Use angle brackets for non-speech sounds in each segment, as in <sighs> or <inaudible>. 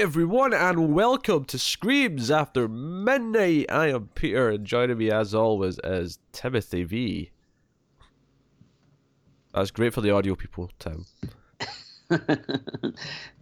Everyone, and welcome to Screams After Midnight. I am Peter, and joining me as always is Timothy V. That's great for the audio people, Tim. <laughs>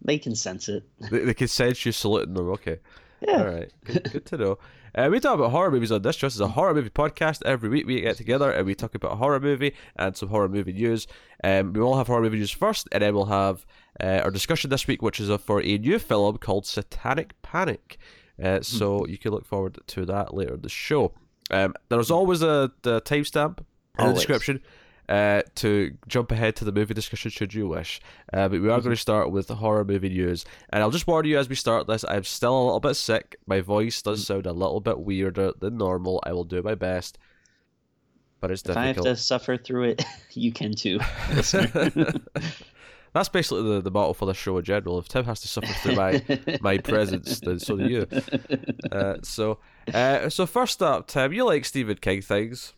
they can sense it. They, they can sense you saluting them. Okay. Yeah. All right. Good, good to know. Uh, we talk about horror movies on this. This is a horror movie podcast. Every week we get together and we talk about a horror movie and some horror movie news. Um, we will have horror movie news first, and then we'll have uh, our discussion this week, which is for a new film called Satanic Panic. Uh, so you can look forward to that later in the show. Um, there's always a the timestamp in the description uh, to jump ahead to the movie discussion should you wish. Uh, but we are going to start with the horror movie news. And I'll just warn you as we start this, I'm still a little bit sick. My voice does sound a little bit weirder than normal. I will do my best. But it's If I have to suffer through it, <laughs> you can too. <laughs> <laughs> That's basically the, the motto for the show in general. If Tim has to suffer through my my <laughs> presence, then so do you. Uh, so, uh, so first up, Tim, you like Stephen King things,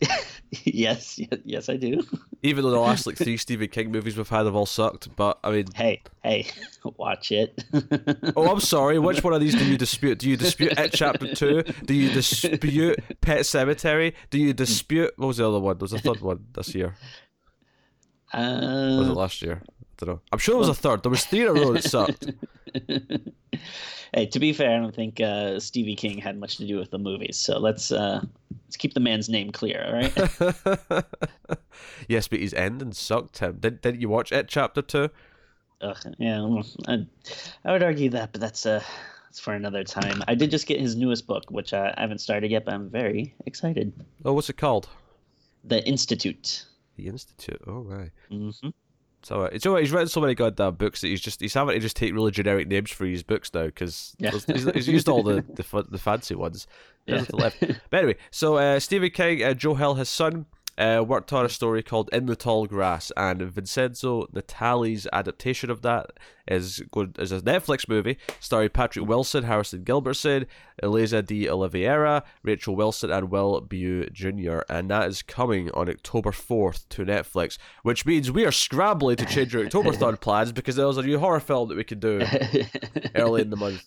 <laughs> yes, yes, I do. even though the last like three Stephen King movies we've had have all sucked. But I mean, Hey, hey, <laughs> watch it. Oh, I'm sorry. Which one of these do you dispute? Do you dispute It Chapter 2? Do you dispute Pet Sematary? Do you dispute. What was the other one? There was a third one this year. Or was it Uh, last year? I don't know. I'm sure it was a third. There was three in a row that sucked. <laughs> hey, to be fair, I don't think uh, Stevie King had much to do with the movies. So let's uh, let's keep the man's name clear, all right? <laughs> yes, but his ending sucked, Tim. Did, didn't you watch It Chapter 2? Ugh, yeah, I, I would argue that, but that's uh, that's for another time. I did just get his newest book, which I haven't started yet, but I'm very excited. Oh, what's it called? The Institute. The Institute. Oh, right. hmm It's alright. It's alright. He's written so many goddamn books that he's just he's having to just take really generic names for his books now because Yeah. he's, he's used all the the, the fancy ones. Yeah. left. But anyway, so uh, Stephen King, uh, Joe Hill, his son, uh, worked on a story called In the Tall Grass, and Vincenzo Natali's adaptation of that is good is a Netflix movie starring Patrick Wilson, Harrison Gilbertson, Eliza D. Oliveira, Rachel Wilson, and Will Buie Jr. And that is coming on October 4th to Netflix, which means we are scrambling to change our October 3rd plans because there was a new horror film that we could do <laughs> early in the month.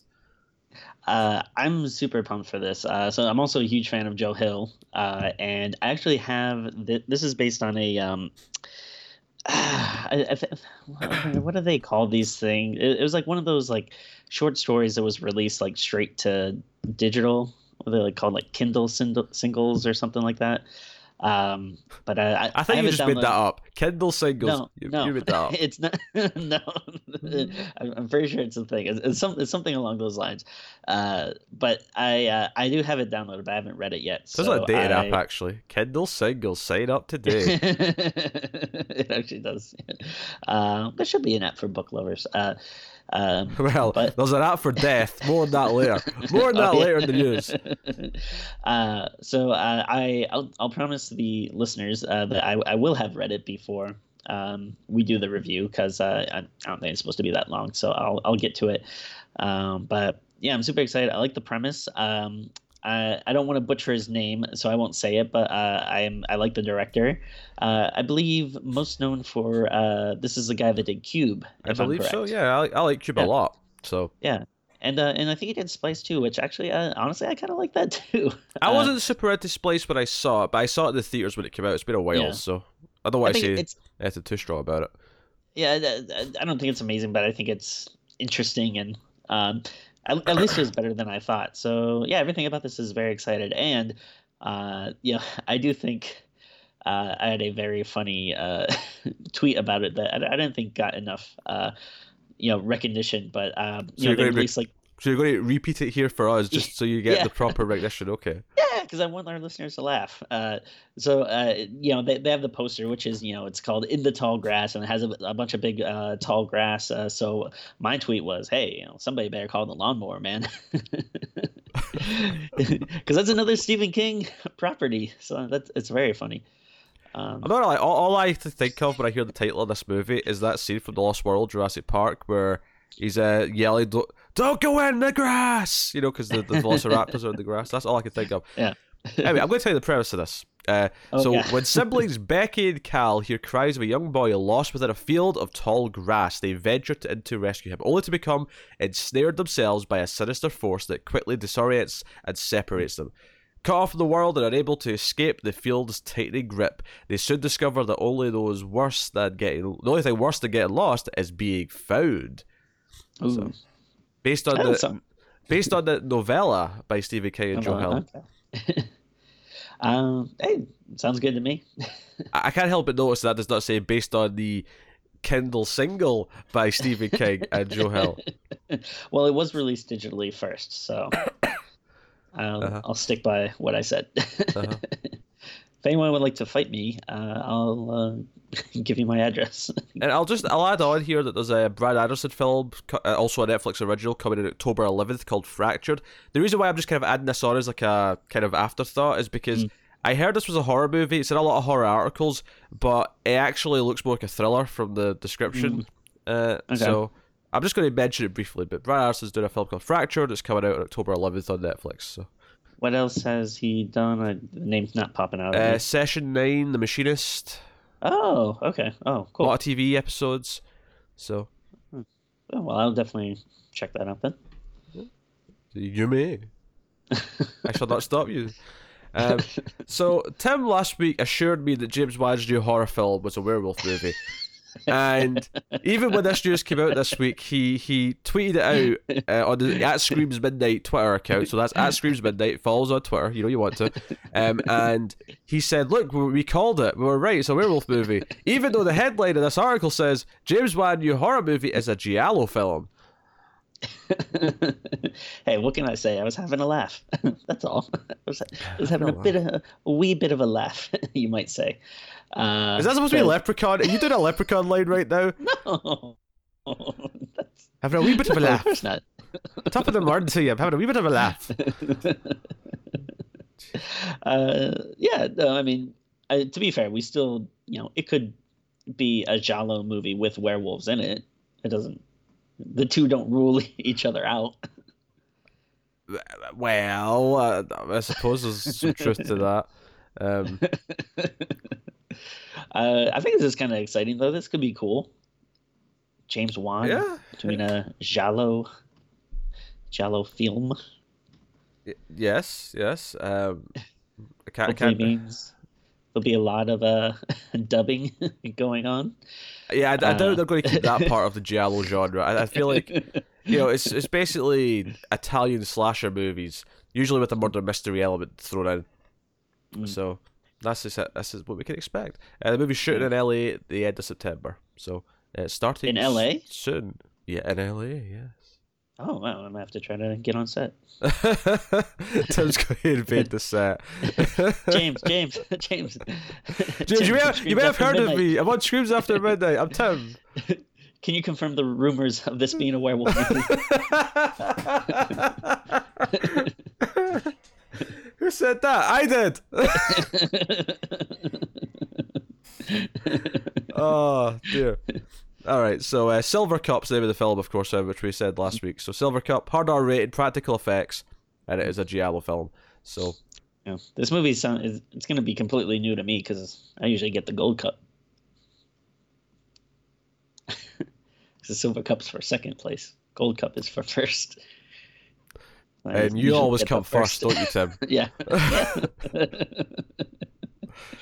Uh, I'm super pumped for this. Uh, so I'm also a huge fan of Joe Hill, uh, and I actually have th- this is based on a um, <sighs> I, I th- <clears throat> what do they call these things? It, it was like one of those like short stories that was released like straight to digital. What they like called like Kindle sing- singles or something like that. Um, but I, I, I think have you just made that up. Kindle singles. No, you, no, you made that <laughs> up. it's not. <laughs> no, <laughs> I'm pretty sure it's a thing. It's, it's, some, it's something along those lines. Uh, but I uh, I do have it downloaded, but I haven't read it yet. There's so a dating I... app actually. Kindle singles. Sign up today. it actually does. Uh, there should be an app for book lovers. Uh, um, <laughs> well, But- there's an app for death. More on that later. More on that later in the news. <laughs> uh, so uh, I I'll, I'll promise the listeners uh, that I, I will have read it before um, we do the review because uh, I, I don't think it's supposed to be that long. So I'll I'll get to it. Um, but yeah, I'm super excited. I like the premise. Um, I, I don't want to butcher his name, so I won't say it. But uh, I am I like the director. Uh, I believe most known for uh, this is the guy that did Cube. I I'm believe so. Yeah, I, I like Cube a lot. So Yeah. And uh, and I think he did Splice too, which actually, uh, honestly, I kind of like that <laughs> too. I Uh, wasn't super into Splice when I saw it, but I saw it in the theaters when it came out. It's been a while, Yeah. so I don't want I to think say anything too strong about it. yeah. I don't think it's amazing, but I think it's interesting and um, at, at least it was better than I thought. So yeah, everything about this is very excited, and uh, yeah, <laughs> I do think. Uh, I had a very funny uh, <laughs> tweet about it that I, I didn't think got enough, uh, you know, recognition. But um, So you know, they released like So you're going to repeat it here for us, just so you get Yeah. the proper <laughs> recognition. Okay. Yeah, because I want our listeners to laugh. Uh, so, uh, you know, they, they have the poster, which is, you know, it's called In the Tall Grass, and it has a, a bunch of big uh, tall grass. Uh, so my tweet was, hey, you know, somebody better call the lawnmower, man. <laughs> Because that's another Stephen King property. So that's it's very funny. Um, I'm not gonna. All, all I have to think of when I hear the title of this movie is that scene from The Lost World, Jurassic Park, where he's uh, yelling, "Don't, go in the grass!" You know, because the, the velociraptors are in the <laughs> grass. That's all I can think of. Yeah. anyway, I'm going to tell you the premise of this. Uh, Oh, so yeah. when <laughs> siblings Becky and Cal hear cries of a young boy lost within a field of tall grass, they venture to, in to rescue him, only to become ensnared themselves by a sinister force that quickly disorients and separates them. Cut off from the world and unable to escape the field's tightening grip, they soon discover that only those worse than getting the only thing worse than getting lost is being found. Ooh. So, Based on the based on the novella by Stephen King and Joe Hill. okay. <laughs> um, hey, sounds good to me. <laughs> I can't help but notice that does not say based on the Kindle single by Stephen King and Joe Hill. <laughs> well, it was released digitally first, so I'll, <coughs> Uh-huh. I'll stick by what I said. Uh-huh. If anyone would like to fight me, uh, I'll uh, <laughs> give you my address. <laughs> And I'll just I'll add on here that there's a Brad Anderson film, uh, also a Netflix original, coming in October 11th called Fractured. The reason why I'm just kind of adding this on as like a kind of afterthought is because Mm. I heard this was a horror movie. It's in a lot of horror articles, but it actually looks more like a thriller from the description. Uh, Okay. So I'm just going to mention it briefly. But Brad Anderson's doing a film called Fractured. It's coming out on October 11th on Netflix. So what else has he done? Uh, the name's not popping out. uh. Session Nine, The Machinist, oh, okay. Oh, cool. a lot of TV episodes. So Oh, well, I'll definitely check that out then. You may. I shall not stop you. Um, <laughs> so Tim last week assured me that James Wan's new horror film was a werewolf movie, <laughs> and even when this news came out this week, he he tweeted it out uh, on the at Screams Midnight Twitter account. So that's at Screams Midnight. Follows on Twitter. You know you want to. Um, and he said, "Look, we called it. We were right. It's a werewolf movie." Even though the headline of this article says James Wan new horror movie is a giallo film. hey, what can I say? I was having a laugh. <laughs> That's all. <laughs> I was, I was having a Oh, bit of a, a wee bit of a laugh, <laughs> you might say. Uh, Is that supposed to be so- Leprechaun? Are you doing a Leprechaun line right now? <laughs> No. That's, Having a wee bit of a <laughs> of laugh. course not. <laughs> Top of the morning to you. I'm having a wee bit of a laugh. uh, yeah, no, I mean, uh, to be fair, we still, you know, it could be a giallo movie with werewolves in it. It doesn't. The two don't rule each other out. Well, uh, I suppose there's some truth to that. Um, uh, I think this is kind of exciting, though. This could be cool. James Wan yeah. doing a giallo, giallo film. Y- Yes. Yes. Um, I can't. I can't means there'll be a lot of uh, <laughs> dubbing <laughs> going on. yeah, I, I uh, doubt they're going to keep that part of the giallo genre. I, I feel like you know, it's it's basically Italian slasher movies, usually with a murder mystery element thrown in. Mm. So that's just, this is what we can expect. Uh, the movie's shooting in LA at the end of September, so uh, it's starting In LA? soon. Yeah, in LA, yes. Oh wow, I'm gonna have to try to get on set. <laughs> Tim's going to invade the set. <laughs> James, James, <laughs> James. James, you may, have, you may have heard of me. I'm on Screams After Midnight. I'm Tim. Can you confirm the rumors of this being a werewolf movie? Who said that? I did. <laughs> oh dear. All right, so uh, Silver Cup's the name of the film, of course, uh, which we said last week. So Silver Cup, hard R rated, practical effects, and it is a giallo film. So Yeah. This movie sound is it's going to be completely new to me because I usually get the gold cup. <laughs> the silver cup's for second place. Gold cup is for first. And you always come first, don't you, Tim? <laughs> yeah.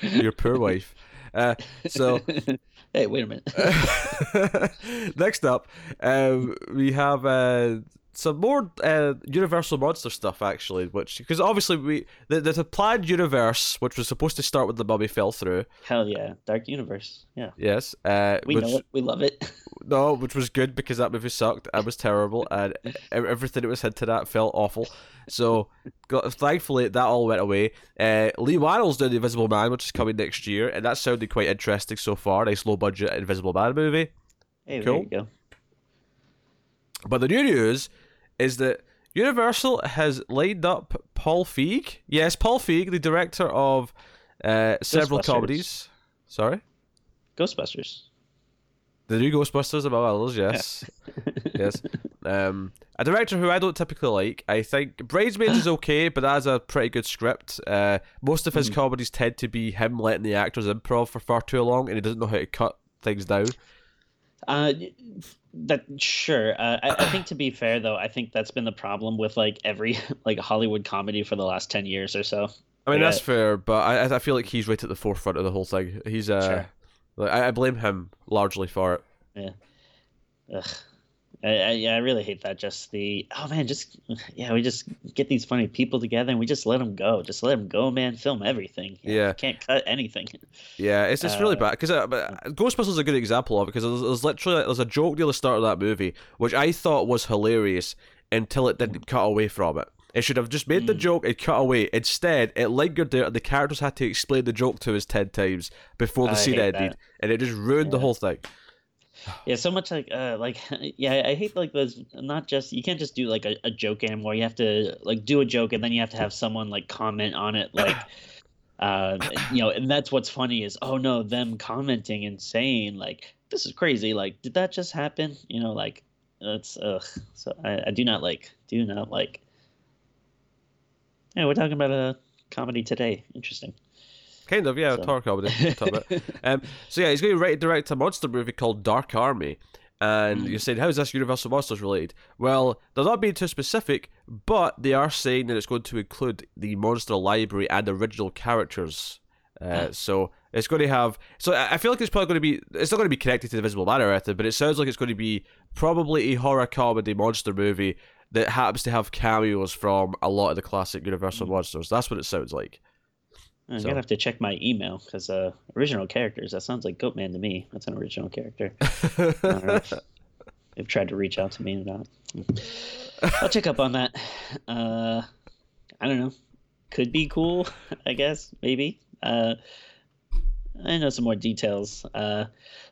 <laughs> Your poor wife. Uh, so <laughs> hey, wait a minute. next up, um, we have uh, some more uh, Universal monster stuff actually, which because obviously we the, the planned universe, which was supposed to start with the mummy, fell through. Hell yeah, Dark Universe. Yeah, Yes, uh, we which, know it. We love it. <laughs> No, which was good because that movie sucked. It was terrible, and everything it was hinted at felt awful. So, got, thankfully, that all went away. Uh, Leigh Whannell's doing The Invisible Man, which is coming next year, and that sounded quite interesting so far. Nice low budget Invisible Man movie. Hey, Cool. there you go. But the new news is that Universal has lined up Paul Feig. Yes, Paul Feig, the director of uh, several comedies. Sorry? Ghostbusters. The new Ghostbusters, among others, yes. <laughs> yes. Um, a director who I don't typically like. I think Bridesmaids is okay, but that's a pretty good script. Uh, most of his Mhm. comedies tend to be him letting the actors improv for far too long, and he doesn't know how to cut things down. Uh, that sure. Uh, I, I think to be fair though, I think that's been the problem with like every <laughs> like Hollywood comedy for the last ten years or so. I mean, Yeah. that's fair, but I I feel like he's right at the forefront of the whole thing. He's uh, Sure. like, I, I blame him largely for it. Ugh. I, I, yeah, I really hate that. Just the oh man, just yeah, we just get these funny people together and we just let them go. Just let them go, man. Film everything. You Yeah. you can't cut anything. Yeah, it's really Uh, bad because uh, Ghostbusters is a good example of it because there's, there's literally there's a joke near the start of that movie which I thought was hilarious until it didn't cut away from it. It should have just made the Mm. joke and cut away. Instead, it lingered there, and the characters had to explain the joke to us ten times before the I scene ended, that. and it just ruined the whole thing. Yeah, so much like uh like <laughs> yeah, I hate like those not just you can't just do like a, a joke anymore. You have to like do a joke and then you have to have someone like comment on it like uh you know, and that's what's funny is oh no, them commenting and saying like this is crazy, like did that just happen? You know, like that's ugh. So I, I do not like do not like Yeah, we're talking about a comedy today. Interesting. Kind of, yeah, So- horror <laughs> comedy. Um, so yeah, he's going to write and direct a monster movie called Dark Army. And Mm. you're saying, how is this Universal Monsters related? Well, they're not being too specific, but they are saying that it's going to include the monster library and original characters. Uh, so it's going to have. So I feel like it's probably going to be. It's not going to be connected to the Visible Man or anything, but it sounds like it's going to be probably a horror comedy monster movie that happens to have cameos from a lot of the classic Mm. Universal monsters. That's what it sounds like. I'm So- gonna have to check my email because uh, original characters. That sounds like Goatman to me. That's an original character. I don't know if they've tried to reach out to me or not. I'll check up on that. Uh, I don't know. Could be cool. I guess maybe. Uh, I know some more details. Uh,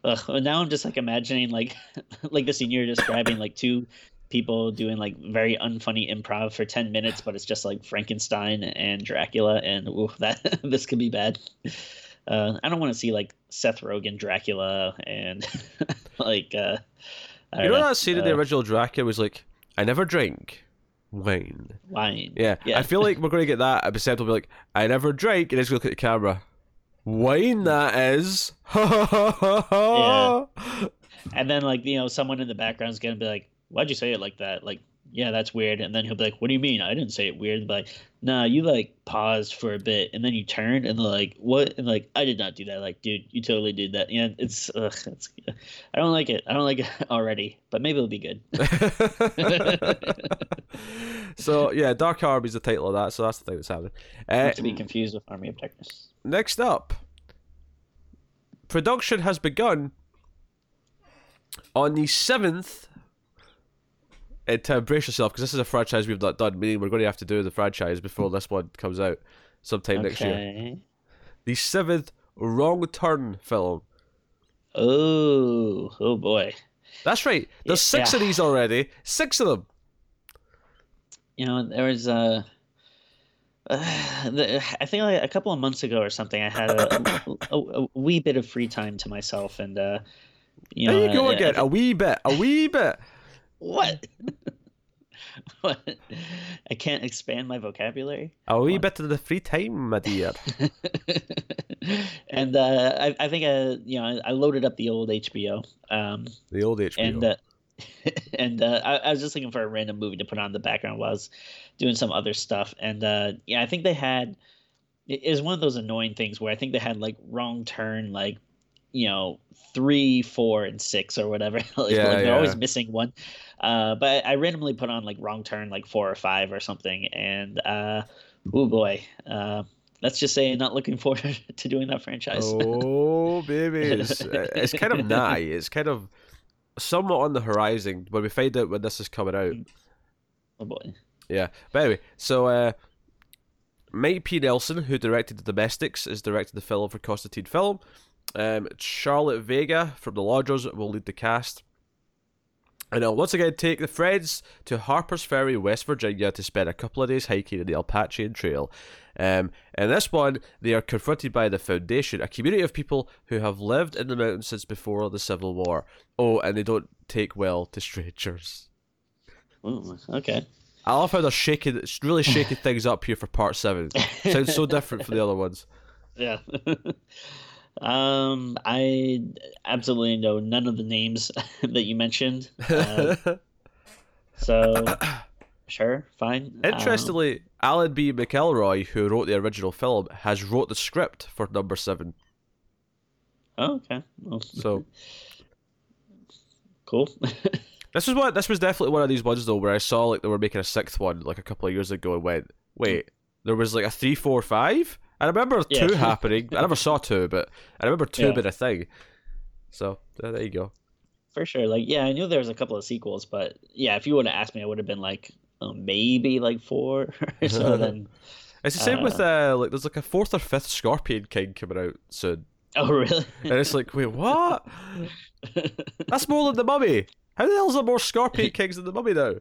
ugh, now I'm just like imagining like <laughs> like the scene you're describing, like two people doing like very unfunny improv for 10 minutes but it's just like frankenstein and dracula and ooh, <laughs> that this could be bad uh, i don't want to see like seth rogen dracula and <laughs> like uh I You don't know that scene in the uh, original Dracula was like, I never drink wine. wine Yeah, Yeah. I feel like <laughs> we're going to get that. And Percept will be like, I never drink, and he's going to look at the camera. Wine, that is. Yeah. and then like you know someone in the background is gonna be like why'd you say it like that? Like yeah that's weird. And then he'll be like what do you mean? I didn't say it weird. But like nah you like paused for a bit and then you turned and like what? And like i did not do that. Like dude you totally did that. Yeah it's ugh, it's i don't like it. I don't like it <laughs> already but maybe it'll be good. <laughs> So, yeah, Dark Army is the title of that, so that's the thing that's happening. Uh, to be confused with army of darkness. next up, production has begun on the 7th. And to brace yourself, because this is a franchise we've not done, meaning we're going to have to do the franchise before this one comes out sometime next year. The seventh Wrong Turn film. oh oh boy That's right. There's six of these already. Six of them. you know there was a uh, the, I think like a couple of months ago or something, I had a, a, a wee bit of free time to myself, and uh, you know, there you go I- I again. thi- A wee bit. A wee bit. What? <laughs> what? I can't expand my vocabulary. A wee What? bit of the free time, my dear. <laughs> and uh, I, I think uh, you know, I, I loaded up the old HBO, um, The old HBO. and uh, <laughs> and uh, I, I was just looking for a random movie to put on the background while I was doing some other stuff. And uh, yeah, I think they had it is one of those annoying things where I think they had like wrong turn, like you know three, four, and six or whatever. <laughs> like, Yeah, like, they're yeah. always missing one. Uh, but I randomly put on like wrong turn, like four or five or something, and uh, oh boy. Uh, Let's just say, not looking <laughs> forward to doing that franchise. oh, baby. <laughs> It's, it's kind of nigh. It's kind of somewhat on the horizon when we find out when this is coming out. oh boy. Yeah. But anyway, so uh, Mike P. Nelson, who directed The Domestics, is directing the film for Constantine Film. Um, Charlotte Vega from The Lodgers will lead the cast. And I'll once again take the friends to Harper's Ferry, West Virginia to spend a couple of days hiking in the Appalachian Trail. Um, in this one, they are confronted by the Foundation, a community of people who have lived in the mountains since before the Civil War. Oh, and they don't take well to strangers. Ooh, okay. I love how they're shaking, really shaking things up here for part seven. <laughs> Sounds so different from the other ones. Yeah. <laughs> um, I absolutely know none of the names <laughs> that you mentioned. <laughs> Uh, so, sure, fine. Um, Interestingly, Alan B. McElroy, who wrote the original film, has wrote the script for number seven. oh, okay. Well, So <laughs> cool. this was what this was definitely one of these ones though, where I saw like they were making a sixth one like a couple of years ago, and went, wait, there was like a three, four, five. I remember Yeah. two <laughs> happening. I never saw two, but I remember two Yeah. being a thing. So uh, there you go. For sure. Like, yeah, I knew there was a couple of sequels, but yeah, if you would have asked me, I would have been like, oh, maybe like four <laughs> or so. <laughs> Then, It's the same with uh, like there's like a fourth or fifth Scorpion King coming out soon, oh, really? and it's like, wait, what? That's more than the Mummy. How the hell is there more Scorpion Kings than the Mummy now?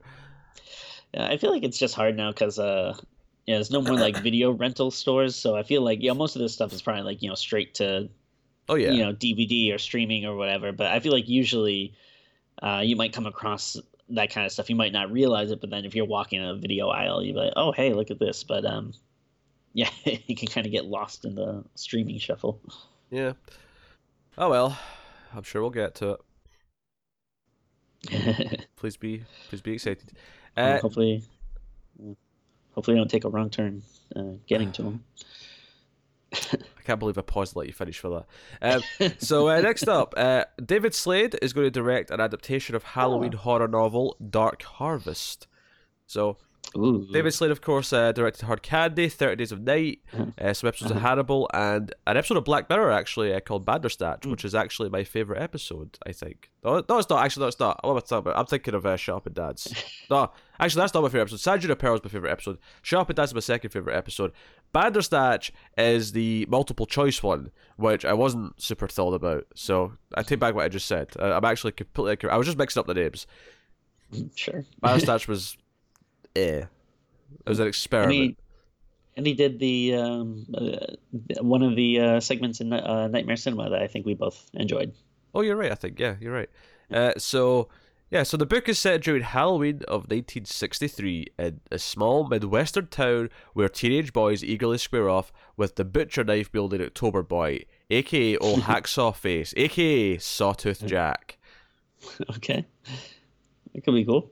Yeah, I feel like it's just hard now because uh, yeah, there's no more like <coughs> video rental stores, so I feel like yeah, most of this stuff is probably like you know straight to Oh yeah, you know DVD or streaming or whatever. But I feel like usually uh, you might come across that kind of stuff. You might not realize it, but then if you're walking in a video aisle, you're like, oh hey, look at this. But um, <laughs> yeah, you can kind of get lost in the streaming shuffle. yeah. Oh well, I'm sure we'll get to it. <laughs> Please be, please be excited. Uh, hopefully, hopefully, I don't take a wrong turn uh, getting to them. <laughs> I can't believe I paused to let you finish for that. Um, so uh, next up, uh, David Slade is going to direct an adaptation of Halloween horror novel Dark Harvest. So Ooh, David Slade, of course, uh, directed Hard Candy, Thirty Days of Night, uh, some episodes of Hannibal, and an episode of Black Mirror actually uh, called Bandersnatch, which is actually my favorite episode. I think. No, no, it's not. Actually, no, it's not. What am I talking about? I'm thinking of uh, Shut Up and Dance. <laughs> no, actually, that's not my favorite episode. San Junipero is my favorite episode. Shut Up and Dance is my second favorite episode. Bandersnatch is the multiple choice one, which I wasn't super thrilled about. So I take back what I just said. Uh, I'm actually completely. I was just mixing up the names. sure. Bandersnatch was, eh. It was an And experiment. he, and he did the um, uh, one of the uh, segments in uh, Nightmare Cinema that I think we both enjoyed. Oh, you're right. I think yeah, you're right. Uh, so yeah, so the book is set during Halloween of 1963 in a small midwestern town where teenage boys eagerly square off with the butcher knife wielding October Boy, aka Old <laughs> Hacksaw Face, aka Sawtooth Jack. <laughs> okay, that could be cool.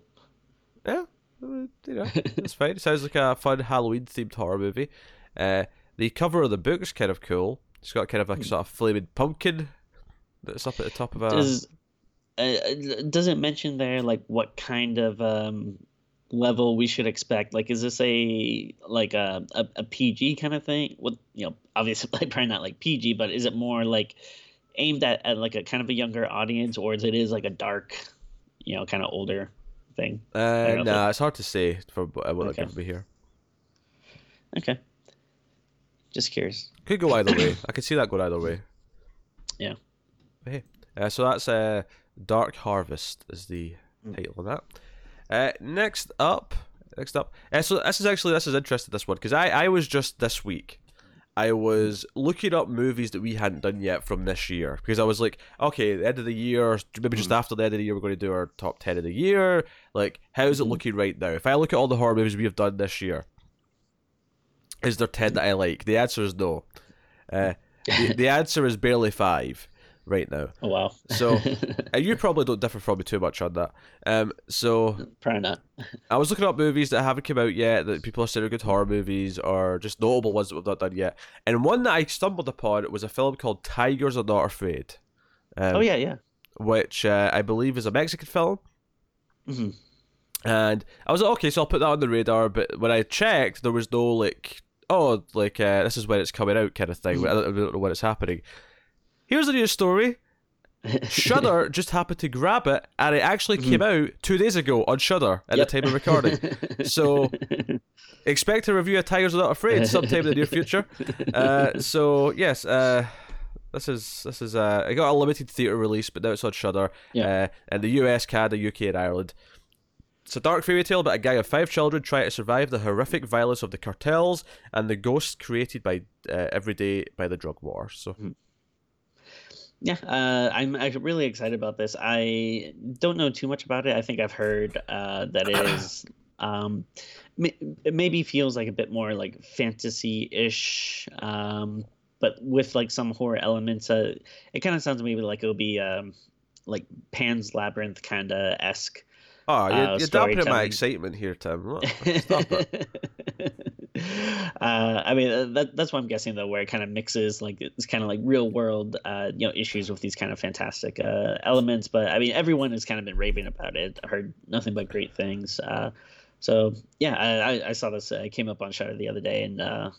Yeah, <laughs> you know, it's fine. It sounds like a fun Halloween themed horror movie. Uh, the cover of the book is kind of cool. It's got kind of like a sort of flaming pumpkin that's up at the top of a. Does uh, does it mention there like what kind of um, level we should expect? Like, is this a like a, a, a PG kind of thing? What you know, obviously <laughs> probably not like PG, but is it more like aimed at, at like a kind of a younger audience, or is it is like a dark, you know, kind of older thing? Uh, don't know if nah, it's hard to say for what what Okay. they're giving me here. Okay, just curious. Could go either way. I could see that go either way. <coughs> Yeah. But hey, uh, so that's uh, Dark Harvest is the Hmm. title of that. Uh, next up, next up. Uh, so this is actually this is interesting. This one because I I was just this week. I was looking up movies that we hadn't done yet from this year because I was like, okay, the end of the year, maybe just hmm. after the end of the year, we're going to do our top ten of the year. Like, how's it hmm. looking right now? If I look at all the horror movies we have done this year, is there ten that I like? The answer is no. Uh, hmm. the, the answer is barely five right now. Oh wow. So, <laughs> and you probably don't differ from me too much on that. Um, so probably not. I was looking up movies that haven't come out yet that people are saying are good horror movies or just notable ones that we've not done yet. And one that I stumbled upon was a film called Tigers Are Not Afraid, um, Oh yeah, yeah. which uh, I believe is a Mexican film. hmm And I was like, okay, so I'll put that on the radar. But when I checked, there was no like, oh, like uh, this is when it's coming out kind of thing. I don't, I don't know when it's happening. Here's a news story. Shudder <laughs> just happened to grab it, and it actually came out two days ago on Shudder at Yep. the time of recording. So <laughs> expect a review of Tigers Are Not Afraid sometime in the near future. Uh, so yes, uh, this is this is uh, it got a limited theater release, but now it's on Shudder. Yeah. Uh, in the US, Canada, UK, and Ireland. It's a dark fairy tale about a gang of five children trying to survive the horrific violence of the cartels and the ghosts created by uh, every day by the drug war. So. Mm-hmm. Yeah, uh, I'm really excited about this. I don't know too much about it. I think I've heard uh, that it is <clears throat> um, it maybe feels like a bit more like fantasy-ish, um, but with like some horror elements. Uh, it kind of sounds maybe like it'll be um, like Pan's Labyrinth kind of esque. Oh, you're, uh, you're dampening my excitement here, Tim. <laughs> Stop it. uh, I mean, uh, that, that's what I'm guessing though, where it kind of mixes like it's kind of like real world, uh, you know, issues with these kind of fantastic uh, elements. But I mean, everyone has kind of been raving about it. I heard nothing but great things. Uh, so yeah, I, I saw this. I came up on Shudder the other day, and uh,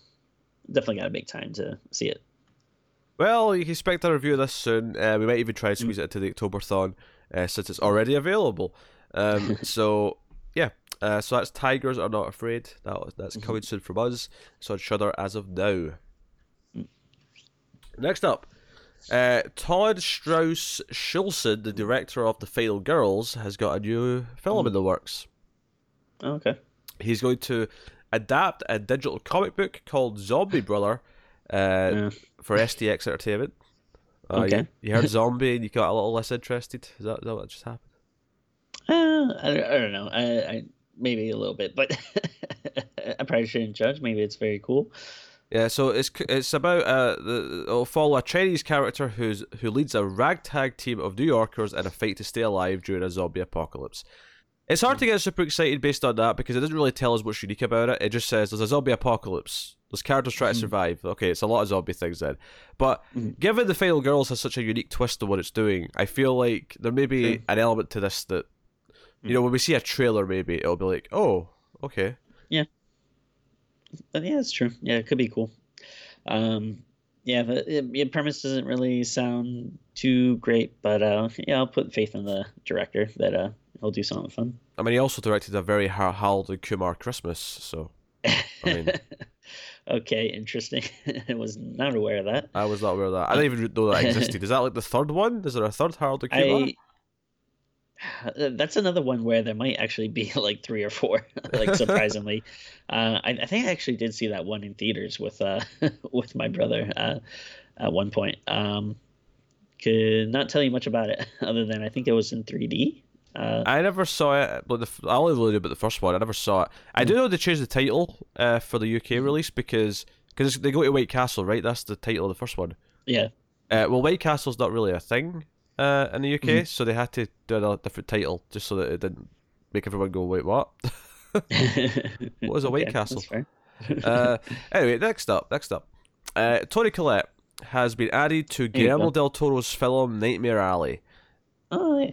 definitely got a big time to see it. Well, you can expect a review of this soon. Uh, we might even try to squeeze mm. it into the Octoberthon uh, since it's already available. Um, <laughs> so yeah, uh, so that's Tigers Are Not Afraid. That that's mm-hmm. coming soon from us. So on Shudder as of now. Mm. Next up, uh, Todd Strauss Schulson, the director of The Final Girls, has got a new film mm. in the works. Oh, okay. He's going to adapt a digital comic book called Zombie <laughs> Brother uh, yeah. for STX Entertainment. Uh, okay. You, you, heard <laughs> zombie and you got a little less interested. Is that, is that what just happened? Uh, I, I don't know. I, I maybe a little bit, but I probably shouldn't judge. Maybe it's very cool. Yeah, so it's it's about uh the it'll follow a Chinese character who's who leads a ragtag team of New Yorkers in a fight to stay alive during a zombie apocalypse. It's hard to get super excited based on that because it doesn't really tell us what's unique about it. It just says there's a zombie apocalypse. There's characters trying to mm. survive. Okay, it's a lot of zombie things then. But mm. given the Final Girls has such a unique twist to what it's doing, I feel like there may be an element to this that you know, when we see a trailer, maybe it'll be like, oh, okay. Yeah. But yeah, it's true. Yeah, it could be cool. Um, yeah, the, premise doesn't really sound too great, but uh, yeah, I'll put faith in the director that uh, he'll do something fun. I mean, he also directed a very Harold and Kumar Christmas, so. I mean, <laughs> okay, interesting. <laughs> I was not aware of that. I was not aware of that. I didn't even know that existed. <laughs> Is that like the third one? Is there a third Harold and Kumar? I, that's another one where there might actually be <laughs> like three or four <laughs> like surprisingly uh, I, I, think i actually did see that one in theaters with uh <laughs> with my brother uh, at one point um could not tell you much about it other than i think it was in 3d uh, I never saw it, but the, I only really about the first one. I never saw it. I do hmm. know they changed the title uh, for the UK hmm. release because because they go to White Castle, right? That's the title of the first one. Yeah. Uh, well, White Castle's not really a thing uh, in the UK, mm-hmm. so they had to do a different title just so that it didn't make everyone go, "Wait, what? <laughs> <laughs> what is a White okay, Castle?" <laughs> uh, anyway, next up, next up, uh, Toni Collette has been added to Guillermo del Toro's film Nightmare Alley. Oh, yeah.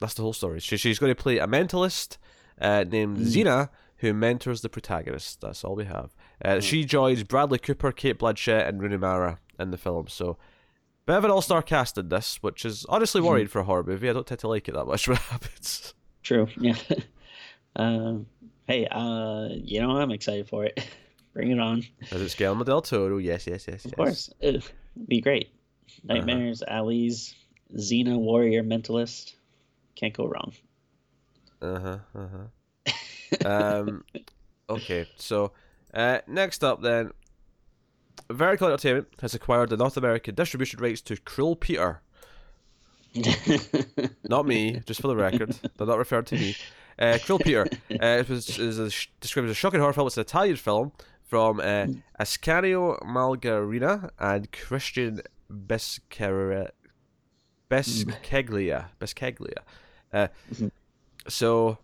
That's the whole story. She, she's going to play a mentalist uh, named mm. Xena who mentors the protagonist. That's all we have. Uh, mm. She joins Bradley Cooper, Cate Blanchett, and Rooney Mara in the film. So Bit of an all-star cast in this, which is honestly hmm. worried for a horror movie. I don't tend to like it that much <laughs> when it happens. True. Yeah. <laughs> um, hey, uh, you know I'm excited for it. <laughs> Bring it on. Is it Guillermo del Toro? Yes, yes, yes. Of yes. course, it'd be great. Nightmares, uh-huh. alleys, Xena warrior mentalist. Can't go wrong. Uh huh. Uh huh. um. Okay, so uh, next up then, Vertical Entertainment has acquired the North American distribution rights to Cruel Peter. <laughs> not me, just for the record. They're not referring to me. Uh, Cruel Peter uh, was, is a, described as a shocking horror film. It's an Italian film from uh, Ascanio Malgarina and Christian. Bescaglia. Bescaglia. Uh, mm-hmm. so,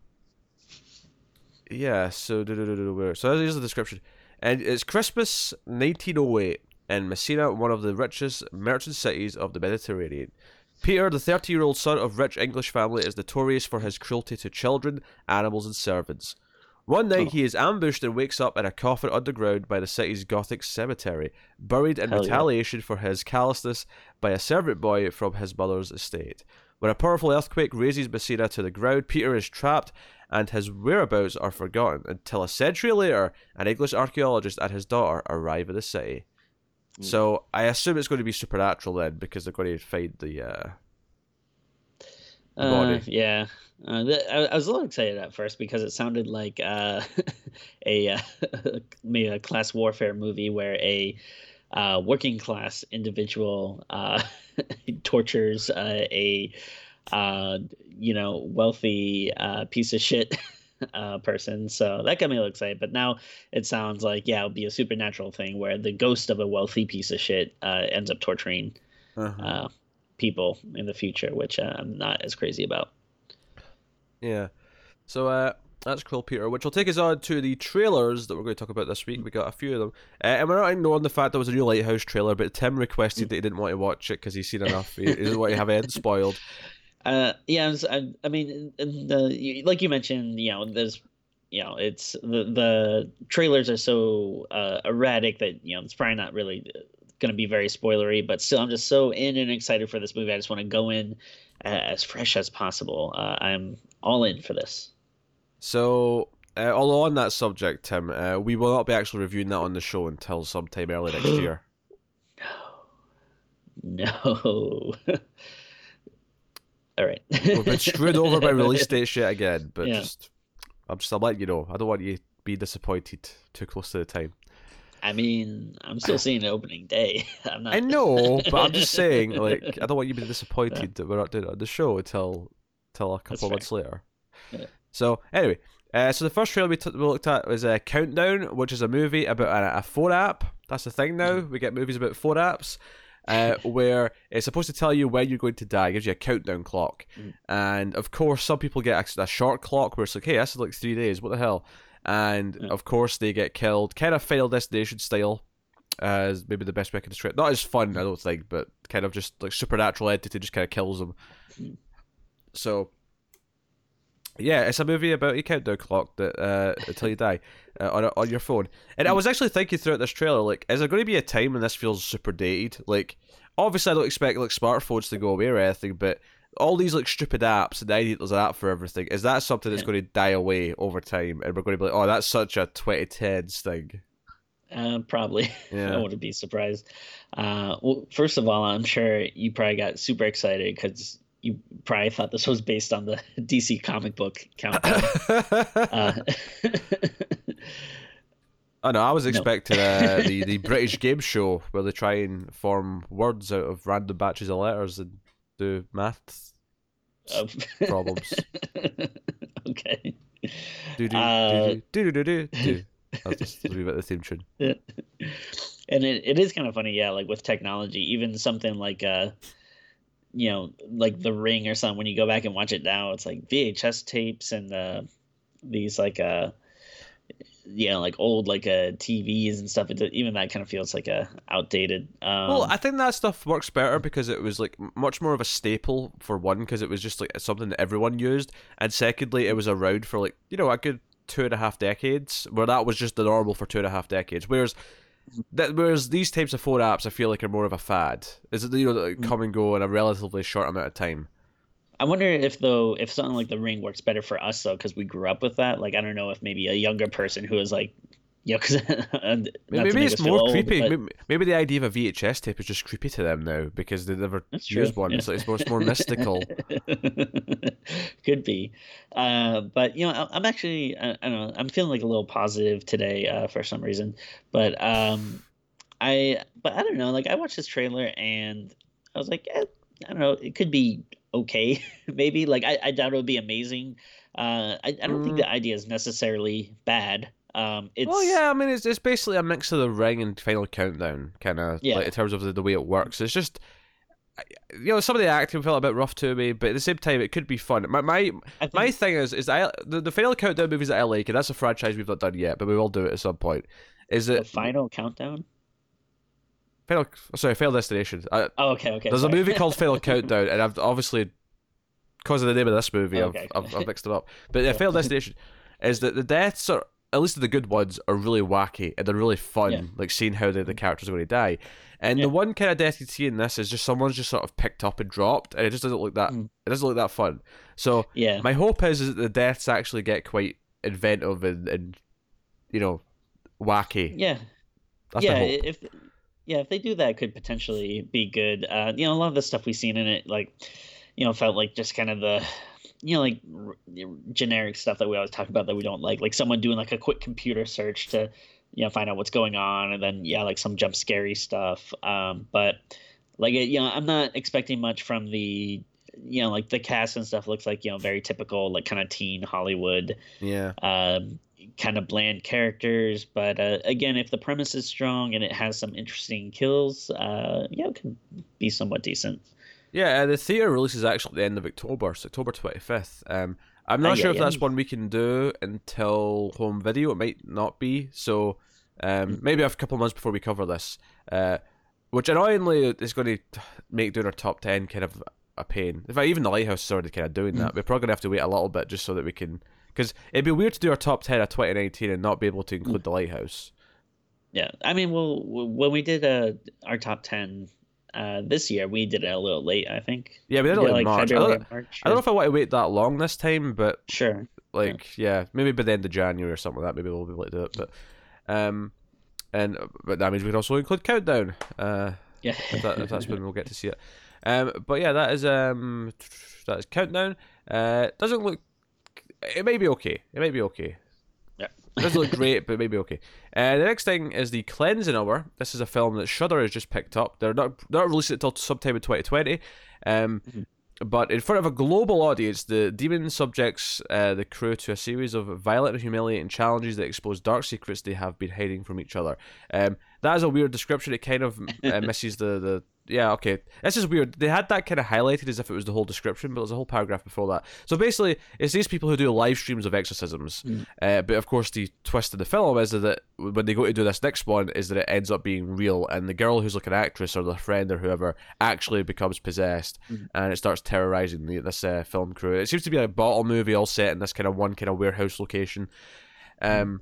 yeah, so, so here's the description. And it's Christmas 1908 in Messina, one of the richest merchant cities of the Mediterranean. Peter, the 30 year old son of a rich English family, is notorious for his cruelty to children, animals, and servants. One night, oh. he is ambushed and wakes up in a coffin underground by the city's Gothic cemetery, buried in Hell retaliation yeah. for his callousness by a servant boy from his mother's estate. When a powerful earthquake razes Messina to the ground, Peter is trapped and his whereabouts are forgotten until a century later, an English archaeologist and his daughter arrive at the city. Mm. So I assume it's going to be supernatural then, because they're going to find the. Uh... Uh, body. yeah, uh, th- I, I was a little excited at first because it sounded like uh, <laughs> a uh, <laughs> maybe a class warfare movie where a uh, working class individual uh, <laughs> tortures uh, a uh, you know wealthy uh, piece of shit <laughs> uh, person. So that got me a little excited. But now it sounds like yeah, it'll be a supernatural thing where the ghost of a wealthy piece of shit uh, ends up torturing Uh-huh. uh, people in the future, which uh, I'm not as crazy about. Yeah. So uh, that's cool, Peter. Which will take us on to the trailers that we're going to talk about this week. We got a few of them, uh, and we're not ignoring the fact there was a new Lighthouse trailer. But Tim requested that he didn't want to watch it because he's seen enough. he, he doesn't want to have it spoiled. Uh, yeah, I, I, mean, the like you mentioned, you know, there's, you know, it's the the trailers are so uh, erratic that you know it's probably not really going to be very spoilery. But still, I'm just so in and excited for this movie. I just want to go in uh, as fresh as possible. Uh, I'm all in for this. So, uh, although on that subject, Tim, uh, we will not be actually reviewing that on the show until sometime early next <gasps> year. No. <laughs> No. All right. We've been screwed over by release date shit again, but Yeah. just I'm just I'm letting you know. I don't want you to be disappointed too close to the time. I mean, I'm still seeing the opening day. <laughs> I'm not. I know, but I'm just <laughs> saying, like, I don't want you to be disappointed that we're not doing it on the show until until a couple months later. Yeah. So anyway, uh, so the first trailer we, t- we looked at was uh, Countdown, which is a movie about a, a phone app. That's the thing now. We get movies about phone apps. Uh, <laughs> where it's supposed to tell you when you're going to die, it gives you a countdown clock, Mm. and of course some people get a, a short clock where it's like, hey, that's like three days. What the hell? And Yeah. of course they get killed, kind of Final Destination style, as maybe the best way I can describe. Not as fun, I don't think, but kind of just like supernatural entity just kind of kills them. Hmm. So, yeah, it's a movie about a countdown clock that uh, until you die uh, on on your phone. And I was actually thinking throughout this trailer, like, is there going to be a time when this feels super dated? Like, obviously, I don't expect like smartphones to go away or anything, but all these like stupid apps and the idea that there's an app for everything is that something that's going to die away over time, and we're going to be like, oh, that's such a 2010s thing. Uh, probably. <laughs> Yeah. I wouldn't be surprised. Uh, well, first of all, I'm sure you probably got super excited because you probably thought this was based on the <laughs> DC comic book countdown. <laughs> uh, <laughs> I know. I was No. expecting uh, the the British game show where they try and form words out of random batches of letters and do maths of- problems. okay. Do do Uh, do do do do. I'll just leave it the theme tune. and it, it is kind of funny, yeah, like with technology, even something like uh you know, like the ring or something, when you go back and watch it now, it's like VHS tapes and uh these like uh you know, like old like uh TVs and stuff. It, even that kind of feels like a outdated. Um, Well, I think that stuff works better because it was like much more of a staple for one, because it was just like something that everyone used, and secondly, it was around for like you know a good two and a half decades, where that was just the normal for two and a half decades. Whereas, that whereas these types of phone apps, I feel like are more of a fad. Is it you know that mm. come and go in a relatively short amount of time? I wonder if though if something like the ring works better for us though because we grew up with that. Like I don't know if maybe a younger person who is like, know, because <laughs> Maybe, maybe it's more creepy. Maybe, maybe the idea of a VHS tape is just creepy to them now because they never That's used true, one. yeah. It's, like, it's more, it's more mystical. <laughs> Could be, uh, but you know, I- I'm actually I, I don't know. I'm feeling like a little positive today uh, for some reason, but um, I but I don't know. Like I watched this trailer and I was like, eh, I don't know. It could be okay, <laughs> maybe. Like I, I doubt it would be amazing. Uh, I, I don't think Mm. the idea is necessarily bad. Um, it's Well, yeah, I mean, it's, it's basically a mix of the ring and Final Countdown, kind of, Yeah. like in terms of the, the way it works. It's just, you know, some of the acting felt a bit rough to me, but at the same time, it could be fun. My my, think, my thing is, is I, the, the Final Countdown movies that I like, and that's a franchise we've not done yet, but we will do it at some point, is the that final countdown. Final, sorry, Final Destination. I, Oh, okay, okay. there's sorry. a movie called <laughs> Final Countdown, and I've obviously, because of the name of this movie, Okay, I've, okay. I've, I've mixed it up. But the Final Destination is that the deaths are, at least the good ones, are really wacky and they're really fun, Yeah. like seeing how the, the characters are going to die. And Yeah. the one kind of death you see in this is just someone's just sort of picked up and dropped, and it just doesn't look that. Mm. It doesn't look that fun. So Yeah. my hope is, is that the deaths actually get quite inventive and, and you know, wacky. Yeah. That's yeah. If yeah, if they do that, it could potentially be good. Uh, you know, a lot of the stuff we've seen in it, like, you know felt like just kind of the you know like r- generic stuff that we always talk about that we don't like like someone doing like a quick computer search to you know find out what's going on and then yeah like some jump scary stuff. Um but like it, you know i'm not expecting much from the you know like the cast and stuff looks like you know very typical like kind of teen hollywood Yeah. um kind of bland characters. But uh, again if the premise is strong and it has some interesting kills uh yeah it can be somewhat decent Yeah, uh, the theatre release is actually at the end of October, so October 25th. Um, I'm not sure if that's one we can do until home video. It might not be, so um, maybe a couple months before we cover this. Uh, which annoyingly is going to make doing our top 10 kind of a pain. In fact, even the Lighthouse is already kind of doing that. We're probably going to have to wait a little bit just so that we can. Because it'd be weird to do our top 10 of 2019 and not be able to include the Lighthouse. Yeah, I mean, well, when we did uh, our top ten uh, this year, we did it a little late. I think. Yeah, we did it Yeah, like March. I February, don't, March. I don't know if I want to wait that long this time, but Sure. like yeah, maybe by the end of January or something like that. Maybe we'll be able to do it. But um, and but that means we can also include countdown. Uh, Yeah. if, that, if that's when <laughs> we'll get to see it. Um, but yeah, that is um, that is countdown. Uh, doesn't look. It may be okay. It may be okay. Doesn't look great, but maybe okay. Uh, the next thing is the Cleansing Hour. This is a film that Shudder has just picked up. They're not not releasing it until sometime in 2020. Um, But in front of a global audience, the demon subjects uh, the crew to a series of violent and humiliating challenges that expose dark secrets they have been hiding from each other. Um, that is a weird description. It kind of uh, misses the, the yeah okay. This is weird. They had that kind of highlighted as if it was the whole description, but there's a whole paragraph before that. So basically, it's these people who do live streams of exorcisms. Uh, but of course, the twist of the film is that when they go to do this next one, is that it ends up being real, and the girl who's like an actress or the friend or whoever actually becomes possessed, and it starts terrorizing the, this uh, film crew. It seems to be a bottle movie all set in this kind of one kind of warehouse location. Um,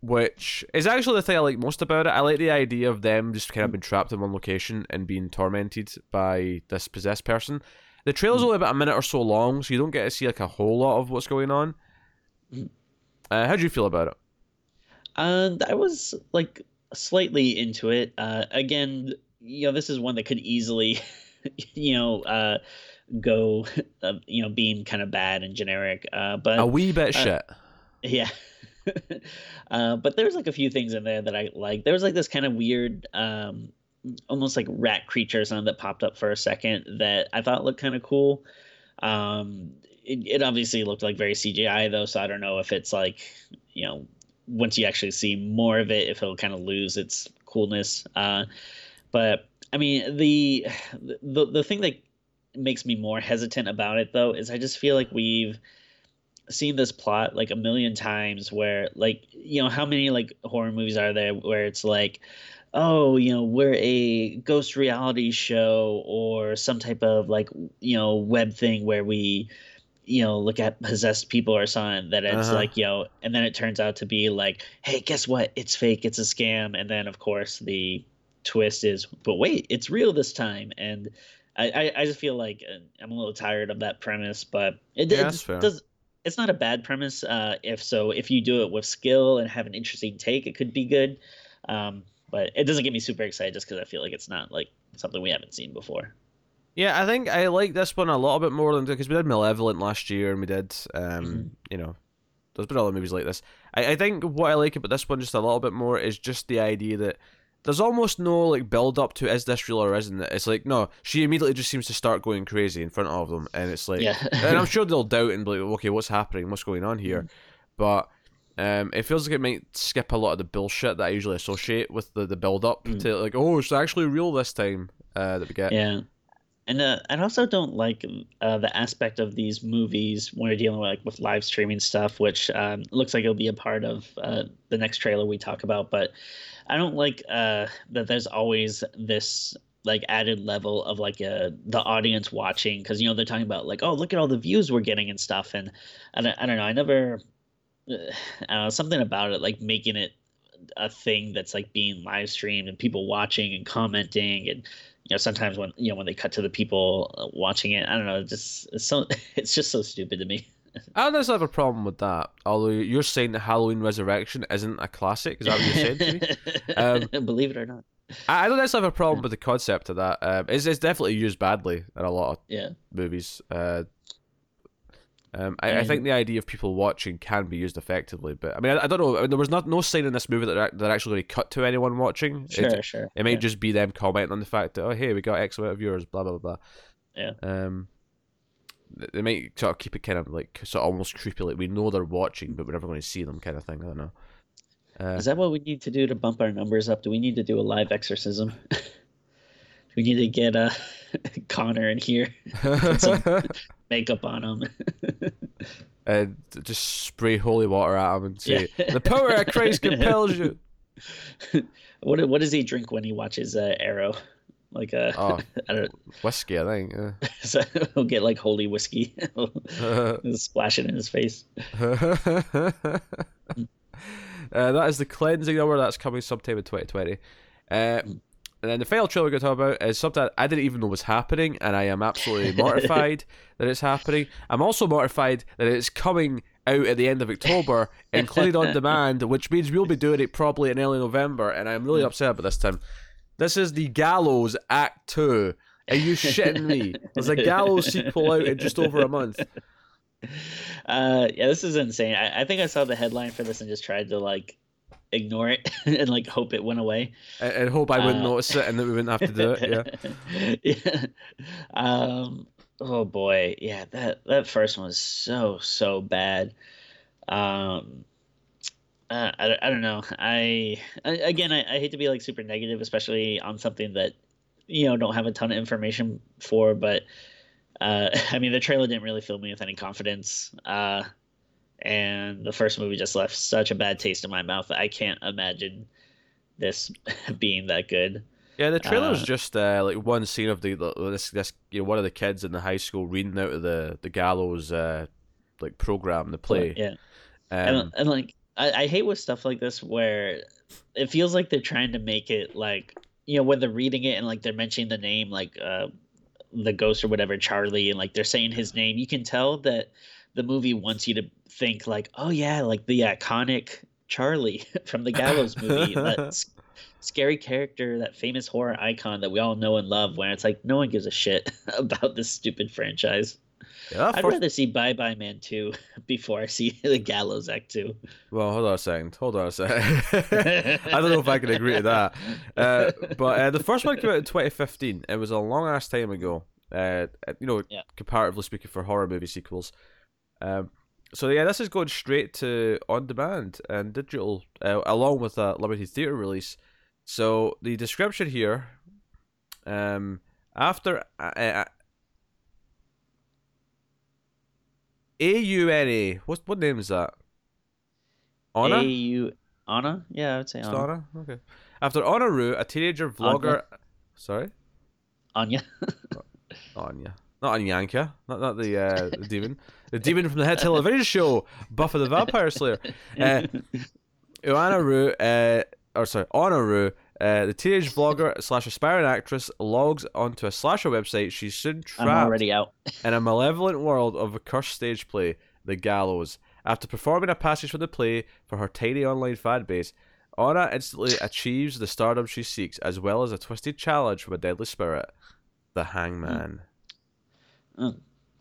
which is actually the thing I like most about it. I like the idea of them just kind of being trapped in one location and being tormented by this possessed person. The trailer's only about a minute or so long, so you don't get to see like a whole lot of what's going on. Uh, how do you feel about it? And I was like slightly into it. Uh, again, you know, this is one that could easily, <laughs> you know, uh, go, <laughs> uh, you know, being kind of bad and generic. Uh, but A wee bit uh, shit. Yeah. <laughs> <laughs> uh, but there's like a few things in there that I like. There was like this kind of weird, um, almost like rat creature something that popped up for a second that I thought looked kind of cool. Um, it, it obviously looked like very CGI though, so I don't know if it's like, you know, once you actually see more of it, if it'll kind of lose its coolness. Uh, but I mean, the the the thing that makes me more hesitant about it though is I just feel like we've seen this plot like a million times where like you know how many like horror movies are there where it's like oh you know we're a ghost reality show or some type of like you know web thing where we you know look at possessed people or something that it's Uh-huh. like you know and then it turns out to be like hey guess what it's fake it's a scam and then of course the twist is but wait it's real this time and I, I, I just feel like uh, I'm a little tired of that premise, but it, Yeah, it just does. It's not a bad premise. Uh, if so, if you do it with skill and have an interesting take, it could be good. Um, but it doesn't get me super excited just because I feel like it's not like something we haven't seen before. Yeah, I think I like this one a little bit more than because we did Malevolent last year and we did, um, Mhm. you know, there's been other movies like this. I, I think what I like about this one just a little bit more is just the idea that there's almost no like build up to is this real or isn't it? It's like no, she immediately just seems to start going crazy in front of them, and it's like, Yeah. and I'm sure they'll doubt and be like, okay, what's happening? What's going on here? But um, it feels like it might skip a lot of the bullshit that I usually associate with the the build up Mm. to like, oh, it's actually real this time uh, that we get. Yeah. And uh, I also don't like uh, the aspect of these movies when we're dealing with like with live streaming stuff, which um, looks like it'll be a part of uh, the next trailer we talk about. But I don't like uh, that there's always this like added level of like uh, the audience watching because you know they're talking about like oh look at all the views we're getting and stuff and I don't, I don't know I never <sighs> I don't know something about it like making it a thing that's like being live streamed and people watching and commenting and you know sometimes when you know when they cut to the people uh, watching it i don't know just it's so <laughs> it's just so stupid to me I don't necessarily have a problem with that. Although you're saying that Halloween Resurrection isn't a classic, is that what you're saying to me? <laughs> Um, believe it or not I, I don't necessarily have a problem with the concept of that. Um, it's, it's definitely used badly in a lot of Yeah. movies. Uh, um, I, I think the idea of people watching can be used effectively, but I mean, I, I don't know. I mean, there was not no sign in this movie that they're, they're actually going to cut to anyone watching. Sure, It, sure. it might yeah. just be them commenting on the fact that oh hey we got X amount of viewers, blah blah blah. Yeah. Um, they might sort of keep it kind of like sort of almost creepy, like we know they're watching, but we're never going to see them, kind of thing. I don't know. Uh, Is that what we need to do to bump our numbers up? Do we need to do a live exorcism? do <laughs> we need to get uh, <laughs> Connor in here, put some- <laughs> makeup on him? and just spray holy water at him and say, Yeah. "The power of Christ compels you." what what does he drink when he watches uh, Arrow? Like a Oh, <laughs> I don't. whiskey, I think. yeah. <laughs> So he'll get like holy whiskey, <laughs> splash it in his face. uh, that is the cleansing number that's coming sometime in 2020. Uh, and then the final trailer we're going to talk about is something I didn't even know was happening, and I am absolutely mortified that it's happening. I'm also mortified that it's coming out at the end of October, included on demand, which means we'll be doing it probably in early November, and I'm really upset about this time. This is the Gallows Act 2. Are you shitting me? There's a Gallows sequel out in just over a month. <laughs> Uh, yeah, this is insane. I, I think I saw the headline for this and just tried to like ignore it <laughs> and like hope it went away. And, and hope I wouldn't Uh, notice it and that we wouldn't have to do it. Yeah. <laughs> yeah. Um. Oh boy. Yeah. That that first one was so so bad. Um. Uh, I, I don't know. I, I again I, I hate to be like super negative, especially on something that you know don't have a ton of information for. But uh, <laughs> I mean, the trailer didn't really fill me with any confidence. Uh, and the first movie just left such a bad taste in my mouth I can't imagine this <laughs> being that good. Yeah, the trailer's Uh, just uh, like one scene of the the- this this you know one of the kids in the high school reading out of the the gallows uh like program the play. Yeah. Um, and, and like I, I hate with stuff like this where it feels like they're trying to make it like you know when they're reading it and like they're mentioning the name like uh the ghost or whatever charlie and like they're saying his name you can tell that the movie wants you to think like oh yeah like the iconic charlie <laughs> from the gallows <laughs> movie that s- scary character that famous horror icon that we all know and love when it's like no one gives a shit <laughs> about this stupid franchise yeah, i'd first- rather see bye bye man 2 <laughs> before i see <laughs> the gallows act 2 well, hold on a second. Hold on a second. <laughs> I don't know if I can agree to that. Uh, but uh, the first one came out in 2015. It was a long ass time ago. Uh, you know, Yeah. comparatively speaking, for horror movie sequels. Um, so yeah, this is going straight to on demand and digital, uh, along with a limited theater release. So the description here, um, after uh, uh, A U N A, what what name is that? Anna. A U Anna? Yeah, I would say Anna. Anna? Okay. After Anaru, a teenager vlogger. Sorry, Anya. Anya, not Anyanka, not not the uh, the <laughs> demon, the demon from the hit television show Buffy the Vampire Slayer. Uh, <laughs> Anaru, uh, or sorry, Anaru, uh, the teenage vlogger slash aspiring actress, logs onto a slasher website. She's soon I'm trapped already out. <laughs> in a malevolent world of a cursed stage play, The Gallows. After performing a passage from the play for her tiny online fan base, Anna instantly achieves the stardom she seeks, as well as a twisted challenge from a deadly spirit, the Hangman. Oh,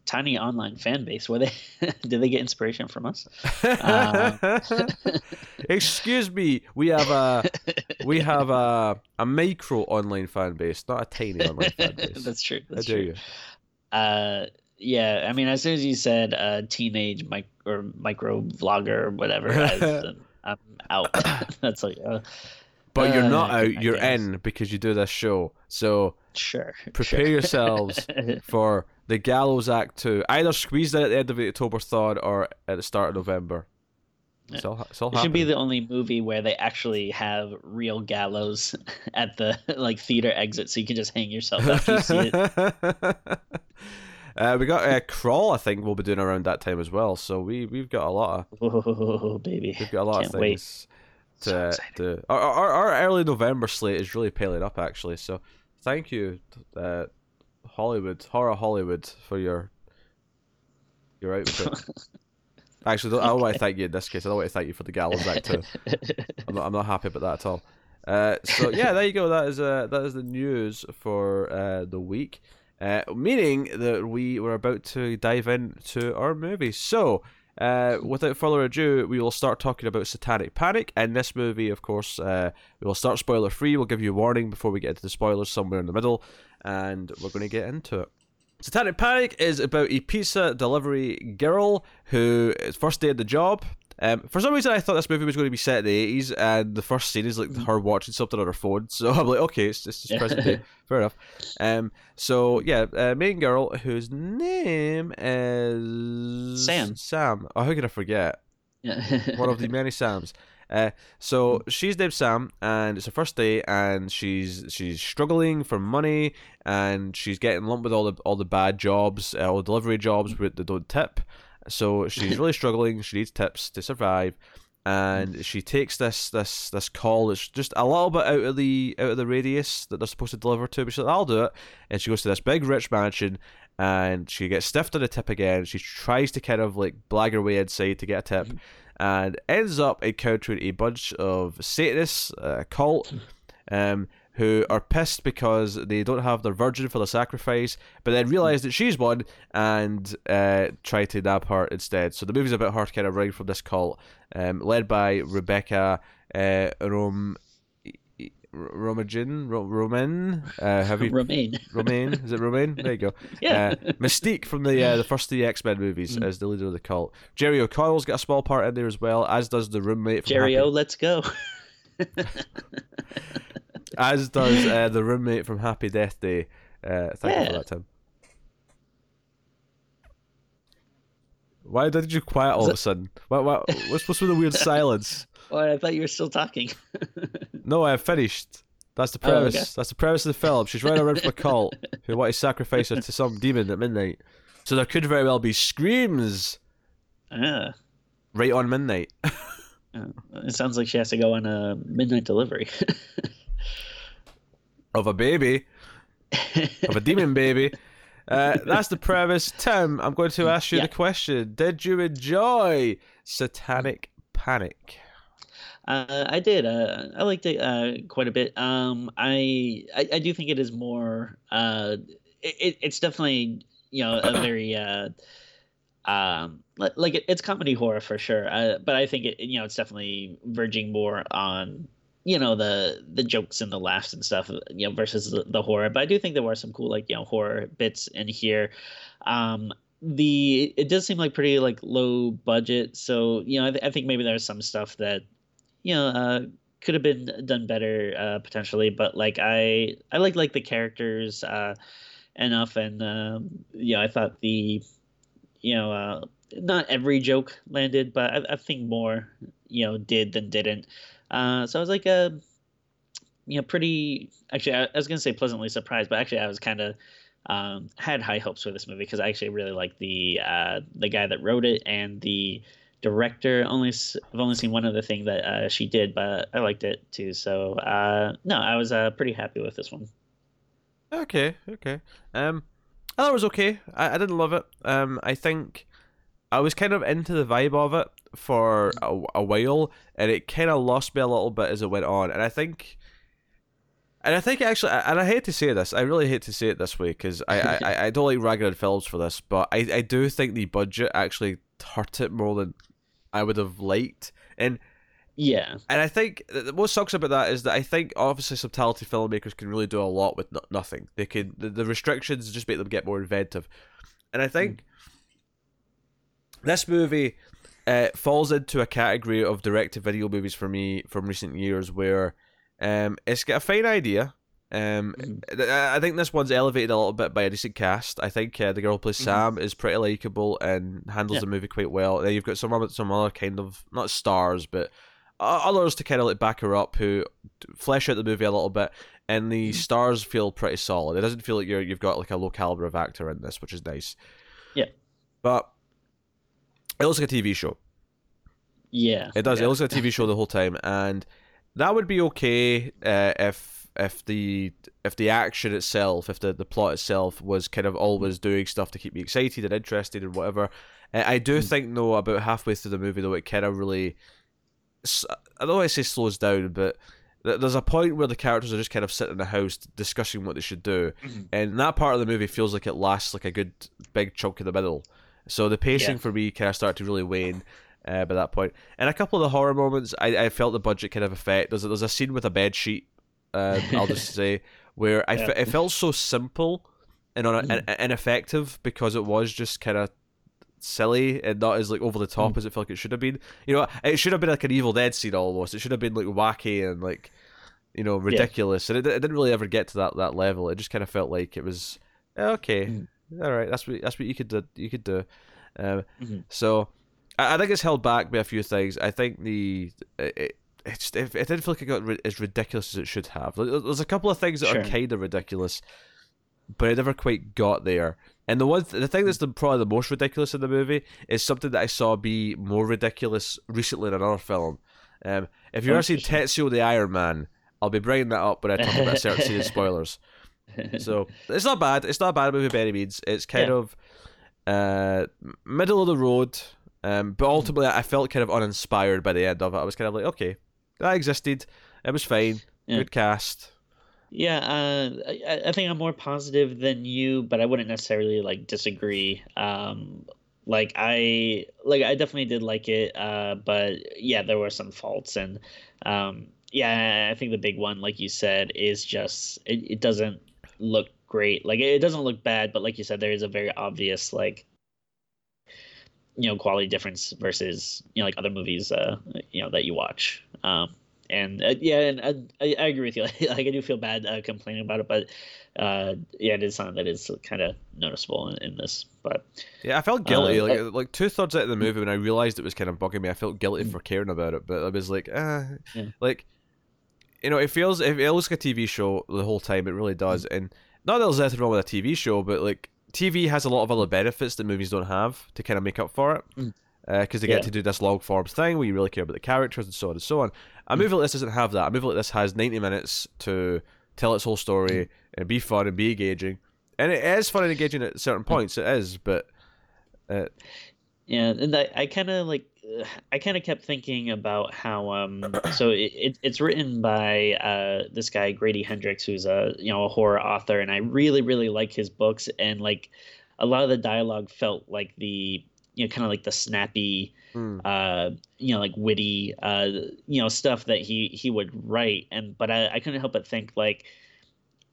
tiny online fan base. Where they <laughs> did they get inspiration from us? Uh, <laughs> Excuse me, we have a we <laughs> have a a micro online fan base, not a tiny online fan base. That's true. That's true. you? Uh, yeah. I mean, as soon as you said uh, teenage mic or micro vlogger or whatever, I, I'm out. <coughs> That's like, uh, But you're Uh, not I out, you're guess. in because you do this show. So sure. prepare sure. yourselves for the Gallows Act 2. Either squeezed in at the end of the October 3rd or at the start of November. It's all, it's all It should be the only movie where they actually have real gallows <laughs> at the like theater exit, so you can just hang yourself <laughs> after you see it. <laughs> uh, we got uh, Crawl, I think we'll be doing around that time as well. So we, we've got a lot of Oh, baby! we've got a lot Can't of wait. things So to, excited. to our, our, our early November slate is really piling up actually. So thank you, uh, Hollywood, horror Hollywood, for your your output. <laughs> Actually, I don't want to thank you in this case. I don't want to thank you for the Gallows Act 2. I'm not, I'm not happy about that at all. Uh, so <laughs> yeah, there you go. That is uh, that is the news for uh, the week. Uh, meaning that we were about to dive into our movie. So, uh, without further ado, we will start talking about Satanic Panic. And this movie, of course, uh, we will start spoiler free. We'll give you a warning before we get into the spoilers somewhere in the middle, and we're going to get into it. Satanic Panic is about a pizza delivery girl who first day at the job. Um, for some reason, I thought this movie was going to be set in the 80s, and the first scene is like her watching something on her phone. <laughs> So I'm like, okay, it's, it's just present day. <laughs> Fair enough. Um, so yeah, uh, main girl whose name is Sam. Sam. Oh, how could I forget? Yeah. One of the many Sams. Uh, so she's named Sam, and it's her first day, and she's she's struggling for money, and she's getting lumped with all the all the bad jobs, uh, all the delivery jobs where they don't tip. So she's really struggling. She needs tips to survive, and mm. she takes this this this call that's just a little bit out of the out of the radius that they're supposed to deliver to. But she's like, "I'll do it," and she goes to this big rich mansion, and she gets stiffed on a tip again. She tries to kind of like blag her way inside to get a tip, mm. and ends up encountering a bunch of Satanists, a cult, mm. um, who are pissed because they don't have their virgin for the sacrifice, but then realize that she's one and uh, try to nab her instead. So the movie's about her kind of running from this cult, um, led by Rebecca uh, Rom. Romagin, Ro- Roman, uh, have you Romaine. <laughs> Romaine? Is it Romaine? There you go. <laughs> Yeah. Uh, Mystique from the uh, the first three X Men movies as the leader of the cult. Jerry O'Connell's got a small part in there as well, as does the roommate from Jerry O, let's go. <laughs> as does uh, the roommate from Happy Death Day. Uh, thank you for that, Tim. Why did you quiet all of a sudden? What, what, what's, what's with the weird silence? <laughs> Oh, I thought you were still talking. <laughs> No, I have finished. That's the Oh, okay. premise. That's the premise of the film. She's running around from a cult <laughs> who want to sacrifice her to some demon at midnight. So there could very well be screams ah, right on midnight. uh, it sounds like she has to go on a midnight delivery. Of a baby, of a demon baby. Uh, that's the premise. Tim, I'm going to ask you Yeah. the question. Did you enjoy Satanic Panic? Uh, I did. Uh, I liked it uh, quite a bit. Um, I, I I do think it is more. Uh, it, it- it's definitely you know a very uh, um like it, it's comedy horror for sure. Uh, but I think it you know it's definitely verging more on you know the the jokes and the laughs and stuff you know versus the, the horror. But I do think there were some cool like you know horror bits in here. Um, the it does seem like pretty like low budget so you know i, th- I think maybe there's some stuff that you know uh could have been done better uh potentially but like i i like like the characters uh enough and um you know i thought the you know uh not every joke landed but i, I think more you know did than didn't uh so i was like uh you know pretty actually i, I was gonna say pleasantly surprised but actually i was kind of um, had high hopes for this movie because I actually really like the uh, the guy that wrote it and the director. Only I've only seen one other thing that uh, she did, but I liked it too. So uh, no, I was uh, pretty happy with this one. Okay, okay. Um, I thought it was okay. I, I didn't love it. Um, I think I was kind of into the vibe of it for a, a while, and it kind of lost me a little bit as it went on. And I think, and I think actually, and I hate to say this, I really hate to say it this way because I, I, I- don't like ragging on films for this, but I, I do think the budget actually hurt it more than I would have liked. And Yeah, and I think th- th- what sucks about that is that I think obviously subtlety filmmakers can really do a lot with no- nothing. They can the, the restrictions just make them get more inventive, and I think mm. this movie uh, falls into a category of direct-to-video movies for me from recent years where um, it's got a fine idea. Um, th- I think this one's elevated a little bit by a decent cast. I think uh, the girl who plays Mhm. Sam is pretty likable and handles Yeah. the movie quite well. Then you've got some other, some other kind of not stars, but others to kind of like back her up who flesh out the movie a little bit. And the stars feel pretty solid. It doesn't feel like you're you've got like a low caliber of actor in this, which is nice. Yeah. but it looks like a TV show. yeah, It does. Yeah. It looks like a TV show the whole time, and that would be okay uh, if if the if the action itself, if the, the plot itself was kind of always doing stuff to keep me excited and interested and whatever. Uh, I do Mm. think though about halfway through the movie though it kind of really, I don't want to say slows down, but there's a point where the characters are just kind of sitting in the house discussing what they should do, Mm-hmm. and that part of the movie feels like it lasts like a good big chunk in the middle. So the pacing Yeah. for me kind of started to really wane uh, by that point. And a couple of the horror moments, I, I felt the budget kind of effect. There's a, there's a scene with a bed sheet. Uh, I'll <laughs> just say where I Yeah. it felt so simple and on Mhm. and ineffective because it was just kind of silly and not as like over the top as it felt like it should have been. You know, it should have been like an Evil Dead scene almost. It should have been like wacky and like you know ridiculous, and it, it didn't really ever get to that that level. It just kind of felt like it was eh, okay, Mm. All right. That's what that's what you could do. You could do. Um, Mhm. So I, I think it's held back by a few things. I think the it, it, it, it didn't feel like it got ri- as ridiculous as it should have. There's a couple of things that are kind of ridiculous, but it never quite got there. And the one, th- the thing that's the, probably the most ridiculous in the movie is something that I saw be more ridiculous recently in another film. Um, if you've ever seen. Tetsuo the Iron Man, I'll be bringing that up when I talk about certain scene <laughs> spoilers. So it's not bad. It's not a bad movie by any means. It's kind Yeah. of uh, middle of the road. Um, but ultimately, I felt kind of uninspired by the end of it. I was kind of like, okay, that existed. It was fine. Yeah. Good cast. Yeah, uh, I, I think I'm more positive than you, but I wouldn't necessarily like disagree. Um, like I like I definitely did like it, uh, but yeah, there were some faults, and um, yeah, I think the big one, like you said, is just it, it doesn't look great. Like it doesn't look bad, but like you said, there is a very obvious like you know quality difference versus you know like other movies uh you know that you watch um and uh, yeah and uh, I, I agree with you <laughs> like, i do feel bad uh, complaining about it but uh yeah it is something that is kind of noticeable in, in this but Yeah, I felt guilty. Uh, like like two thirds out of the movie, when I realized it was kind of bugging me, I felt guilty for caring about it. But I was like, ah, Yeah. like you know, it feels it, it looks like a TV show the whole time. It really does. And not that there's anything wrong with a TV show, but like TV has a lot of other benefits that movies don't have to kind of make up for it. Mm. Because they get Yeah. to do this long form thing where you really care about the characters and so on and so on. A Mm. movie like this doesn't have that. A movie like this has 90 minutes to tell its whole Mm. story and be fun and be engaging. And it is fun and engaging at certain Mm. points, it is, but uh, yeah and i, I kind of like uh, <sighs> i kind of kept thinking about how um <clears throat> so it, it, it's written by uh this guy grady hendrix who's a you know a horror author and i really really like his books and like a lot of the dialogue felt like the you know kind of like the snappy hmm. uh you know like witty uh you know stuff that he he would write and but i, I couldn't help but think like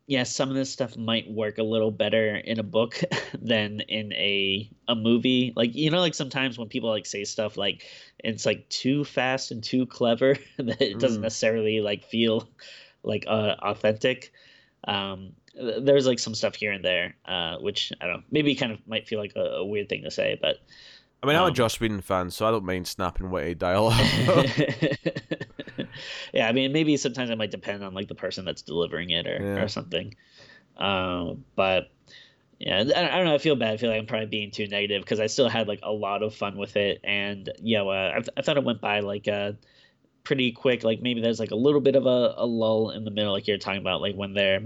yeah some of this stuff might work a little better in a book <laughs> than in a a movie like you know like sometimes when people like say stuff like it's like too fast and too clever <laughs> that it doesn't Mm. necessarily like feel like uh authentic um th- there's like some stuff here and there uh which i don't know maybe kind of might feel like a, a weird thing to say but I mean, I'm a um, Joss Whedon fan, so I don't mind snapping witty dialogue. <laughs> yeah, I mean, maybe sometimes it might depend on like the person that's delivering it or, Yeah. or something. Um, but yeah, I, I don't know. I feel bad. I feel like I'm probably being too negative because I still had like a lot of fun with it, and you know, uh, I, I thought it went by like uh, pretty quick. Like maybe there's like a little bit of a, a lull in the middle, like you're talking about, like when they're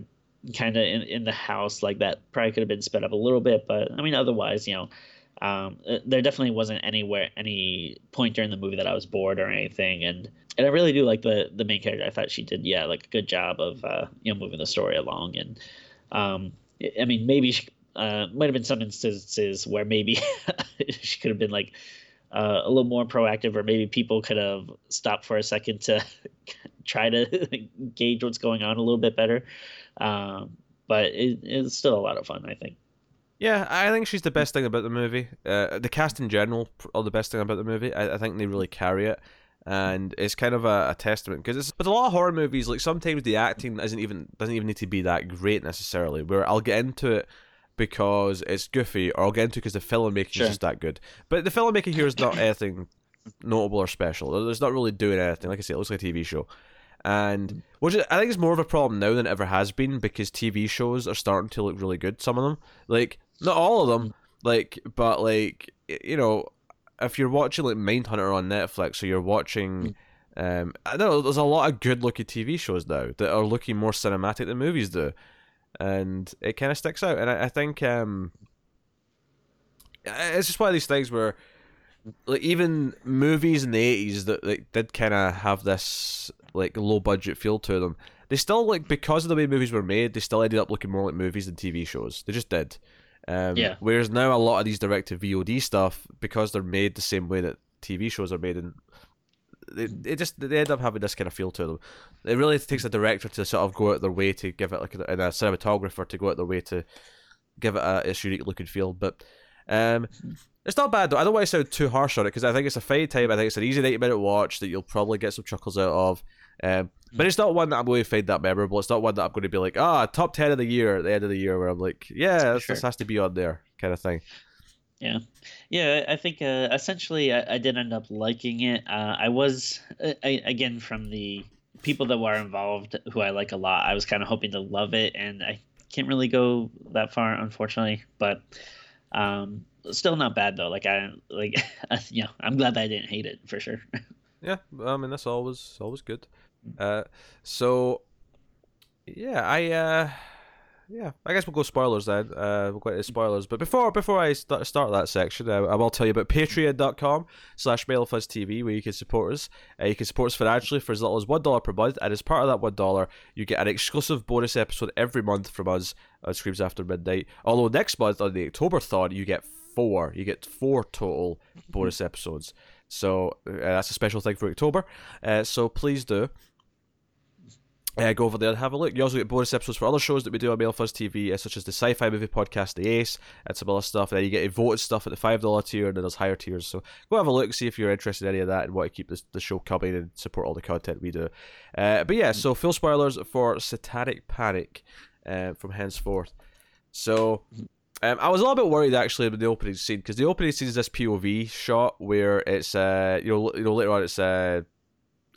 kind of in, in the house, like that probably could have been sped up a little bit. But I mean, otherwise, you know, um, uh, there definitely wasn't anywhere any point during the movie that I was bored or anything, and and I really do like the the main character. I thought she did yeah like a good job of uh, you know moving the story along, and um, I mean maybe she, uh, might have been some instances where maybe <laughs> she could have been like uh, a little more proactive, or maybe people could have stopped for a second to <laughs> try to gauge what's going on a little bit better. Um, but it, it's still a lot of fun, I think. Yeah, I think she's the best thing about the movie. Uh, the cast in general are the best thing about the movie. I, I think they really carry it. And it's kind of a, a testament because it's with a lot of horror movies. Like sometimes the acting isn't even doesn't even need to be that great necessarily. Where I'll get into it because it's goofy, or I'll get into it because the filmmaking Sure. is just that good. But the filmmaking here is not <coughs> anything notable or special. It's not really doing anything. Like I say, it looks like a TV show, and which I think is more of a problem now than it ever has been because TV shows are starting to look really good. Some of them, like not all of them, like but like you know, if you're watching like Mindhunter on Netflix, or you're watching. Um, I don't know. There's a lot of good-looking TV shows now that are looking more cinematic than movies do, and it kind of sticks out. And I, I think um, it's just one of these things where like even movies in the 80s that like, did kind of have this like low budget feel to them. They still like because of the way movies were made, they still ended up looking more like movies than TV shows. They just did. Um, Yeah. Whereas now a lot of these direct to VOD stuff, because they're made the same way that TV shows are made, and they, it just they end up having this kind of feel to them. It really takes a director to sort of go out their way to give it like, a, and a cinematographer to go out their way to give it a its unique look and feel. But um, it's not bad though. I don't want to sound too harsh on it because I think it's a fine time. I think it's an easy ninety minute watch that you'll probably get some chuckles out of. Um, but it's not one that I'm going to find that memorable. It's not one that I'm going to be like, ah, top ten of the year at the end of the year, where I'm like, yeah, this, this has to be on there, kind of thing. Yeah, yeah. I think uh, essentially I, I did end up liking it. Uh, I was uh, I, again from the people that were involved who I like a lot. I was kind of hoping to love it, and I can't really go that far, unfortunately. But um, still not bad though. Like I like <laughs> you know I'm glad that I didn't hate it for sure. <laughs> Yeah, I mean that's always always good. Uh, so yeah, I uh, yeah, I guess we'll go spoilers then. Uh, we'll go into spoilers, but before before I start start that section, uh, I will tell you about Patreon.com slash TV, where you can support us. Uh, you can support us financially for as little as one dollar per month, and as part of that one dollar, you get an exclusive bonus episode every month from us on Screams After Midnight. Although next month on the October thon, you get four. You get four total bonus <laughs> episodes. So uh, that's a special thing for October. Uh, so please do. Uh, go over there and have a look. You also get bonus episodes for other shows that we do on Mailfuzz TV, uh, such as the sci-fi movie podcast, The Ace, and some other stuff. And then you get a voted stuff at the five dollar tier, and then there's higher tiers. So go have a look, see if you're interested in any of that, and want to keep this, the show coming and support all the content we do. Uh, but yeah, so full spoilers for Satanic Panic uh, from henceforth. So um, I was a little bit worried actually with the opening scene because the opening scene is this POV shot where it's uh you know you know later on it's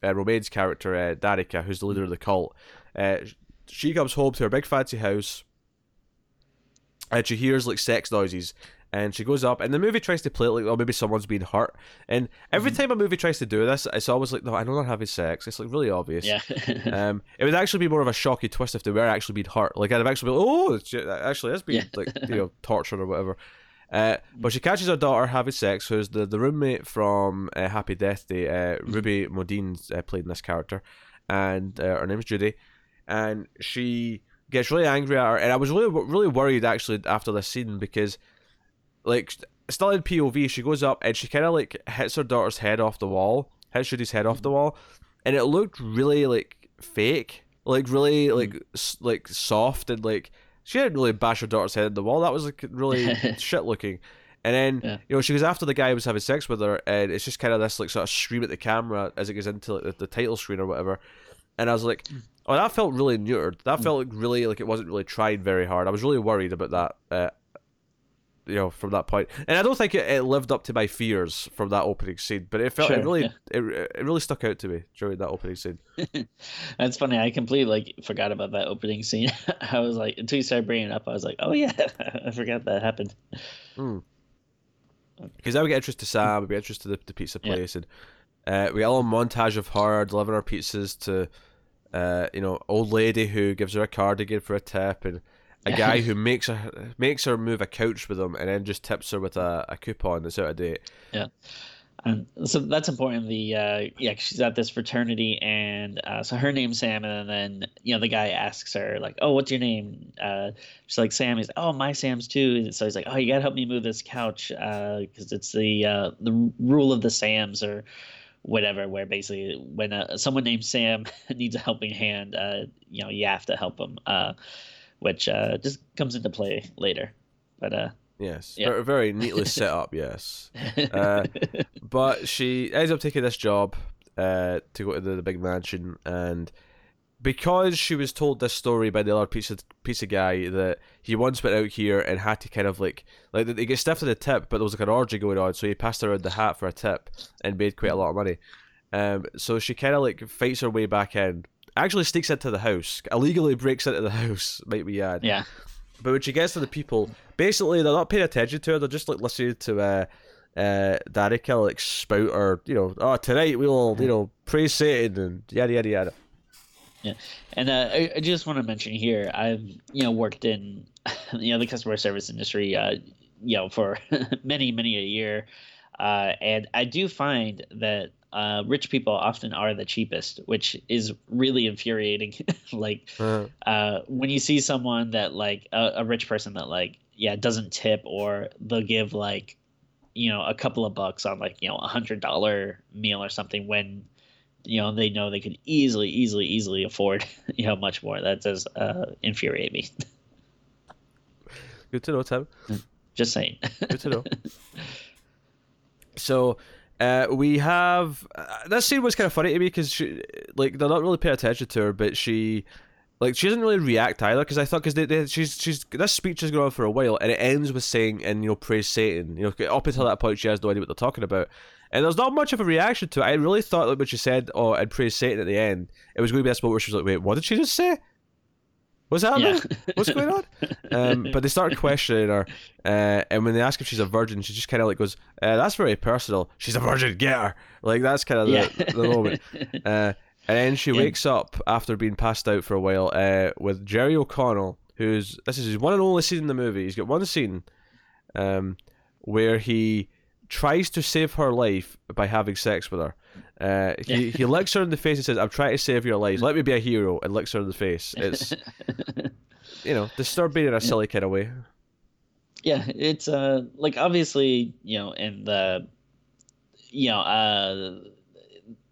uh, Romaine's character uh, Danica who's the leader of the cult. Uh, she comes home to her big fancy house and she hears like sex noises and she goes up and the movie tries to play it like oh maybe someone's being hurt and every time a movie tries to do this it's always like no I know they're having sex it's like really obvious yeah. <laughs> um, it would actually be more of a shocky twist if they were actually being hurt. Like I'd have actually been, oh, actually has been Yeah. like you <laughs> know tortured or whatever. Uh, but she catches her daughter having sex, who's the, the roommate from uh, Happy Death Day. Uh, Ruby Modine's uh, played in this character, and uh, her name's Judy, and she gets really angry at her. And I was really really worried actually after this scene because, like, still in POV, she goes up and she kind of like hits her daughter's head off the wall, hits Judy's head off the wall, and it looked really like fake, like really like s- like soft and like she didn't really bash her daughter's head in the wall. That was like really <laughs> shit looking. And then Yeah. you know she goes after the guy who was having sex with her, and it's just kind of this like sort of scream at the camera as it goes into like, the, the title screen or whatever. And I was like, oh, that felt really neutered. That felt like really like it wasn't really trying very hard. I was really worried about that. Uh, you know, from that point, and I don't think it, it lived up to my fears from that opening scene. But it felt it really yeah. it, it really stuck out to me during that opening scene. <laughs> That's funny. I completely like forgot about that opening scene. <laughs> I was like, until you started bringing it up, I was like, oh yeah, <laughs> I forgot that happened. Because now we get introduced to Sam, we get introduced to the, the pizza Yeah. place, and uh, we get a little montage of her delivering her pizzas to, uh, you know, old lady who gives her a cardigan for a tip, and a guy <laughs> who makes her makes her move a couch with him, and then just tips her with a, a coupon that's out of date. Yeah. And so that's important. The uh, yeah, she's at this fraternity, and uh, so her name's Sam, and then you know the guy asks her like, "Oh, what's your name?" Uh, she's like, "Sam." He's "Oh, my Sam's too." And so he's like, "Oh, you gotta help me move this couch because it's the uh, the rule of the Sams or whatever, where basically when uh, someone named Sam <laughs> needs a helping hand, uh, you know, you have to help them, uh, which uh, just comes into play later. But uh, Yes, Yeah. very, very neatly <laughs> set up. Yes, <laughs> Uh, but she ends up taking this job uh, to go to the, the big mansion, and because she was told this story by the other pizza pizza guy that he once went out here and had to kind of like like they get stiffed to the tip, but there was like an orgy going on, so he passed around the hat for a tip and made quite a lot of money. Um, so she kind of like fights her way back in. Actually, sneaks into the house, illegally breaks into the <laughs> house. Might we add? yeah, But when she gets to the people, basically they're not paying attention to her. They're just like listening to uh, uh, Danica like spout or you know, oh tonight we'll you know praise Satan and yada yada yada. Yeah, and uh, I, I just want to mention here, I've you know worked in <laughs> you know the customer service industry, uh, you know for <laughs> many many a year, uh, and I do find that uh, rich people often are the cheapest, which is really infuriating. <laughs> like Uh, uh, when you see someone that like a, a rich person that like yeah doesn't tip or they'll give like you know a couple of bucks on like you know a hundred dollar meal or something when you know they know they could easily easily easily afford <laughs> you know much more that does uh, infuriate me <laughs> good to know, Tim. just saying Good to know. so, uh, we have uh, that scene was kind of funny to me because she, like, they're not really paying attention to her, but she, like, she doesn't really react either. Because I thought, because she's she's this speech has gone on for a while, and it ends with saying, "and you know, praise Satan." You know, up until that point, she has no idea what they're talking about. And there's not much of a reaction to it. I really thought that when she said, "Oh, and praise Satan" at the end, it was going to be that spot where she was like, "Wait, what did she just say? What's happening? yeah What's going on?" <laughs> um, but they start questioning her, uh, and when they ask if she's a virgin, she just kind of like goes, uh, "That's very personal. She's a virgin. Get her." Like that's kind of the, yeah the moment. <laughs> Uh, and then she Yeah. wakes up after being passed out for a while uh, with Jerry O'Connell, who's this is his one and only scene in the movie. He's got one scene um, where he tries to save her life by having sex with her. Uh, he he licks her in the face and says, "I'm trying to save your life. Let me be a hero," and licks her in the face. It's <laughs> you know disturbing in a silly kind of way. yeah it's uh like obviously you know in the you know uh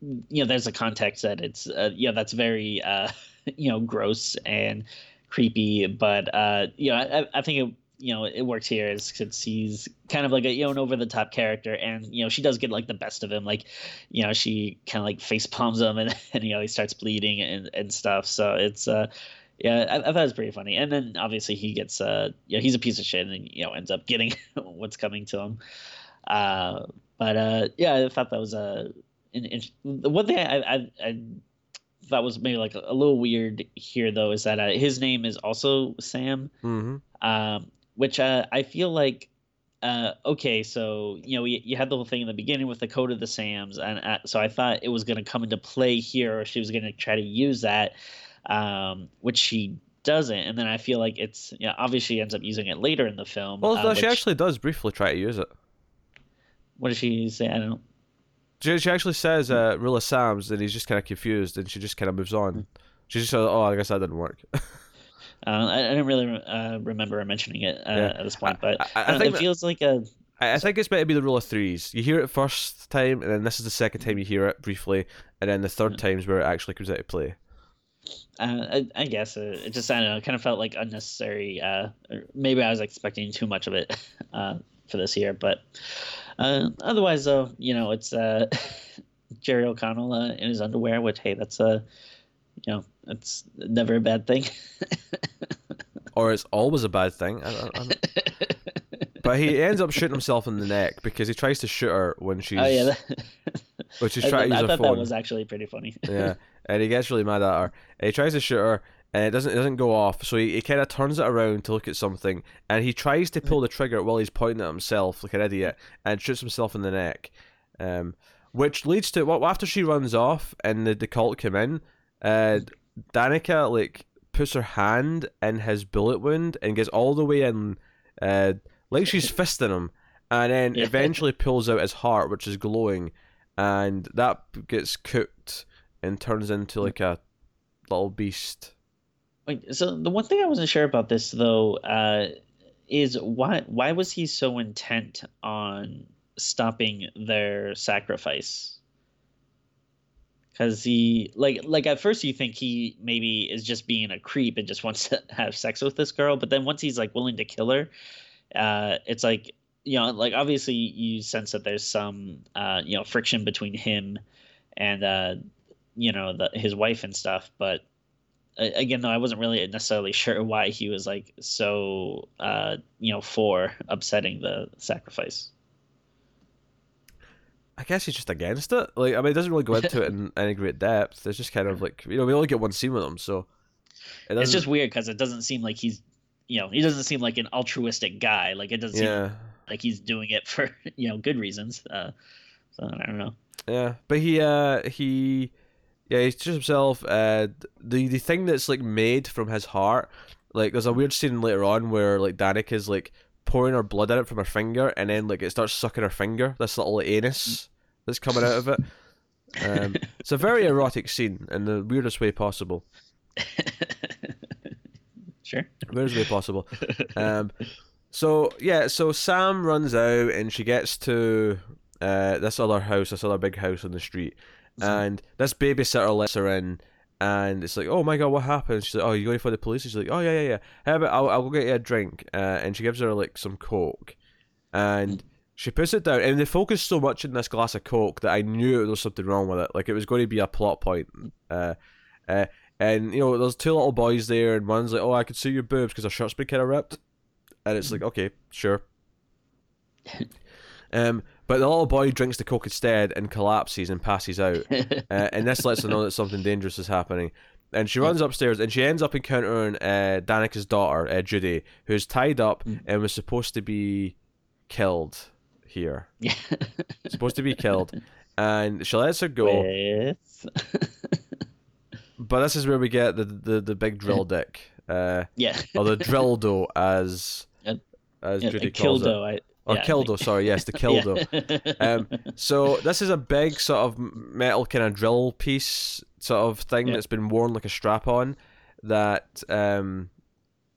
you know there's a context that it's uh, you know that's very uh <laughs> you know gross and creepy but uh you know i, I think it you know it works here is because he's kind of like a you know an over the top character and you know she does get like the best of him like you know she kind of like face palms him <laughs> and, and you know he starts bleeding and and stuff so it's uh yeah, I, I thought it was pretty funny. And then obviously he gets uh you know, he's a piece of shit and you know ends up getting <laughs> what's coming to him. Uh but uh yeah, I thought that was a an, one thing I, I I thought was maybe like a, little weird here though is that uh, his name is also Sam hmm um, which uh, I feel like uh, okay, so you know you, you had the whole thing in the beginning with the code of the Sams, and uh, so I thought it was going to come into play here, or she was going to try to use that, um, which she doesn't, and then I feel like it's you know, obviously she ends up using it later in the film. Well, uh, she which- actually does briefly try to use it. what does she say? I don't. She, she actually says uh, "rule of Sam's," and he's just kind of confused, and she just kind of moves on. She just says, "Oh, I guess that didn't work." <laughs> Uh, I, I didn't really uh, remember mentioning it uh, Yeah. at this point, but I, I, I I don't know, think it that- feels like a I, think it's meant to be the rule of threes. You hear it first time, and then this is the second time you hear it briefly, and then the third time's where it actually comes into play. Uh, I, I guess uh, it just I don't know. It kind of felt like unnecessary. Uh, maybe I was expecting too much of it <laughs> uh, for this year, but uh, otherwise, though, you know, it's uh, <laughs> Jerry O'Connell uh, in his underwear, which hey, that's a you know, it's never a bad thing. <laughs> Or it's always a bad thing. I, I, <laughs> but he ends up shooting himself in the neck because he tries to shoot her when she's oh yeah, <laughs> that, when she's I, trying to use her thought that phone. was actually pretty funny. yeah, and he gets really mad at her, and he tries to shoot her, and it doesn't it doesn't go off. So he, he kind of turns it around to look at something, and he tries to pull the trigger while he's pointing at himself like an idiot, and shoots himself in the neck. Um, which leads to what after she runs off and the, the cult come in, uh, Danica like puts her hand in his bullet wound and gets all the way in, uh, like she's <laughs> fisting him, and then Yeah. eventually pulls out his heart, which is glowing, and that gets cooked and turns into like a little beast. Wait, so the one thing I wasn't sure about this though uh, is why why was he so intent on stopping their sacrifice? Because he like like at first you think he maybe is just being a creep and just <laughs> wants to have sex with this girl, but then once he's like willing to kill her, uh, it's like you know like obviously you sense that there's some uh, you know friction between him and uh, you know the, his wife and stuff, but a- again though i wasn't really necessarily <laughs> sure why he was like so uh you know for upsetting the sacrifice I guess he's just against it. Like, I mean, it doesn't really go into it <laughs> in any great depth. It's just kind of like you know, we only get one scene with him, so it it's just weird because it doesn't seem like he's you know he doesn't seem like an altruistic guy like it doesn't seem like he's doing it for <laughs> you know good reasons uh so i don't know yeah. But he, uh, he, yeah, he's just himself. Uh, the the thing that's like made from his heart, like there's a weird scene later on where like Danik is like pouring her blood in it from her finger, and then like it starts sucking her finger. This little anus that's coming out of it. Um, it's a very erotic scene in the weirdest way possible. <laughs> sure. Weirdest way possible. Um, so yeah, so Sam runs out and she gets to uh, this other house, this other big house on the street, and this babysitter lets her in. And it's like, oh my god, what happened? She's like, oh, you going for the police? She's like, oh yeah, yeah, yeah. How about I'll, I'll go get you a drink? Uh, and she gives her like some coke, and she puts it down. And they focus so much in this glass of coke that I knew there was something wrong with it. Like it was going to be a plot point. Uh, uh, and you know, there's two little boys there, and one's like, oh, I could see your boobs because her shirt's been kind of ripped, and it's like, okay, sure. <laughs> Um, but the little boy drinks the coke instead and collapses and passes out. <laughs> Uh, and this lets her know that something dangerous is happening. And she runs upstairs and she ends up encountering uh, Danica's daughter, uh, Judy, who's tied up and was supposed to be killed here. Yeah. <laughs> supposed to be killed. And she lets her go. With... But this is where we get the the, the big <laughs> drill dick. Uh, yeah. or the drilldo, as Uh, as Yeah, Judy calls it. Kildo. I, Or yeah, Kildo, sorry, yes, the Kildo. <laughs> Yeah. Um, so this is a big sort of metal kind of drill piece sort of thing Yeah. that's been worn like a strap on that um,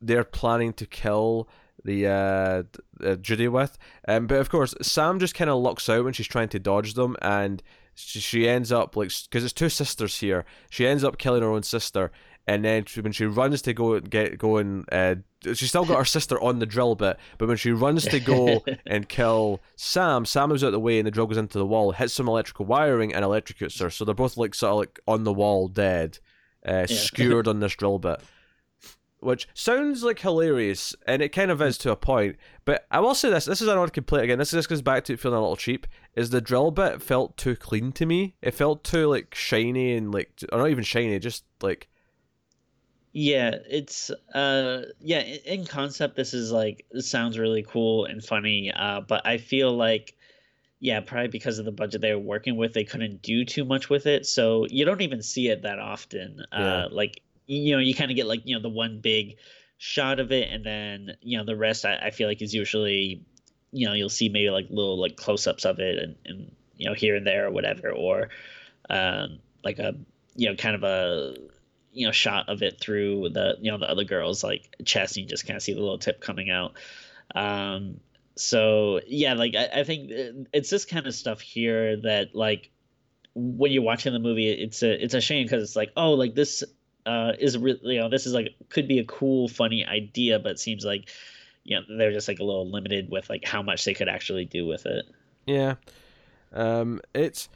they're planning to kill the uh, uh, Judy with. Um, but of course, Sam just kind of looks out when she's trying to dodge them, and she, she ends up like because it's two sisters here. She ends up killing her own sister. And then she- when she runs to go and get going, uh, she's still got her <laughs> sister on the drill bit. But when she runs to go <laughs> and kill Sam, Sam moves out the way and the drill goes into the wall, hits some electrical wiring, and electrocutes her. So they're both like sort of like on the wall, dead, uh, Yeah. skewered <laughs> on this drill bit. Which sounds like hilarious, and it kind of is to a point. But I will say this: this is an odd complaint again. This just goes back to it feeling a little cheap. Is the drill bit felt too clean to me? It felt too like shiny and like, or not even shiny, just like Yeah, it's uh yeah, in concept this is like sounds really cool and funny, uh but I feel like yeah, probably because of the budget they were working with, they couldn't do too much with it. So you don't even see it that often. Yeah. Uh like you know, you kind of get like, you know, the one big shot of it and then, you know, the rest I, I feel like is usually you know, you'll see maybe like little like close ups of it and, and you know, here and there or whatever, or um like a you know, kind of a you know shot of it through the you know the other girl's like chest and you just kind of see the little tip coming out. Um so yeah like I, I think uh, it's this kind of stuff here that like when you're watching the movie it's a it's a shame because it's like oh like this uh is really you know this is like could be a cool funny idea but seems like you know they're just like a little limited with like how much they could actually do with it. Yeah, um, it's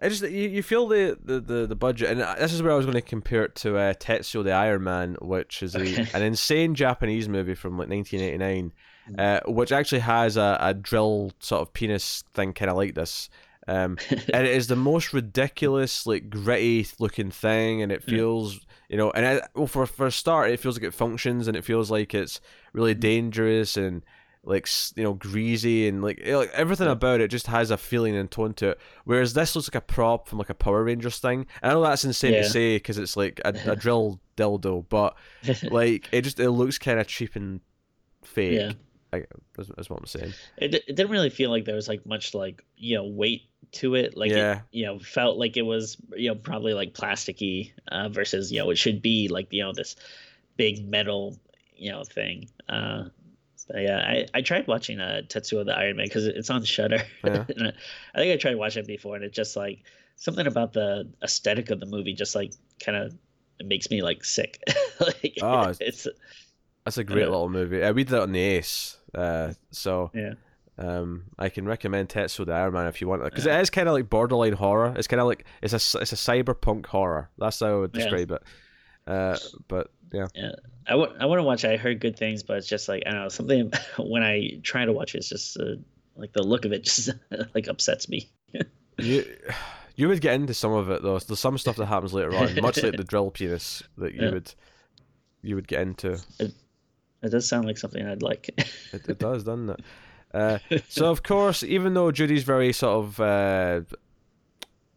I just you, you feel the, the, the, the budget, and this is where I was going to compare it to uh, Tetsuo the Iron Man, which is a, <laughs> an insane Japanese movie from like 1989, Mm. uh, which actually has a, a drill sort of penis thing kind of like this. Um, <laughs> and it is the most ridiculous, like gritty looking thing, and it feels, you know, and I, well, for for a start, it feels like it functions, and it feels like it's really Mm. dangerous and like you know greasy and like, eh, like everything about it just has a feeling and tone to it. Whereas this looks like a prop from like a Power Rangers thing. And I know that's insane Yeah. to say because it's like a, a drill <laughs> dildo, but like it just it looks kind of cheap and fake. Yeah. I, that's, that's what I'm saying. it, it didn't really feel like there was like much like you know weight to it like Yeah. it you know felt like it was you know probably like plasticky uh, versus you know it should be like you know this big metal you know thing uh yeah i i tried watching uh tetsuo the iron man because it's on Shudder Yeah. <laughs> i think i tried watching it before and it just like something about the aesthetic of the movie just like kind of makes me like sick <laughs> like <laughs> Oh, it's That's a great little movie. Uh, we did it on the Ace, uh, so yeah um, I can recommend Tetsuo the Iron Man if you want it because it is kind of like borderline horror. It's kind of like it's a it's a cyberpunk horror. That's how I would Yeah. describe it. Uh, but yeah, I want I want to watch. it. I heard good things, but it's just like I don't know something. <laughs> When I try to watch it, it's just uh, like the look of it <laughs> just like upsets me. you you would get into some of it though. There's some stuff that happens later on, much like the <laughs> drill penis that you Yeah. would you would get into. It does sound like something I'd like. It, it does, doesn't it? Uh, so of course, even though Judy's very sort of uh,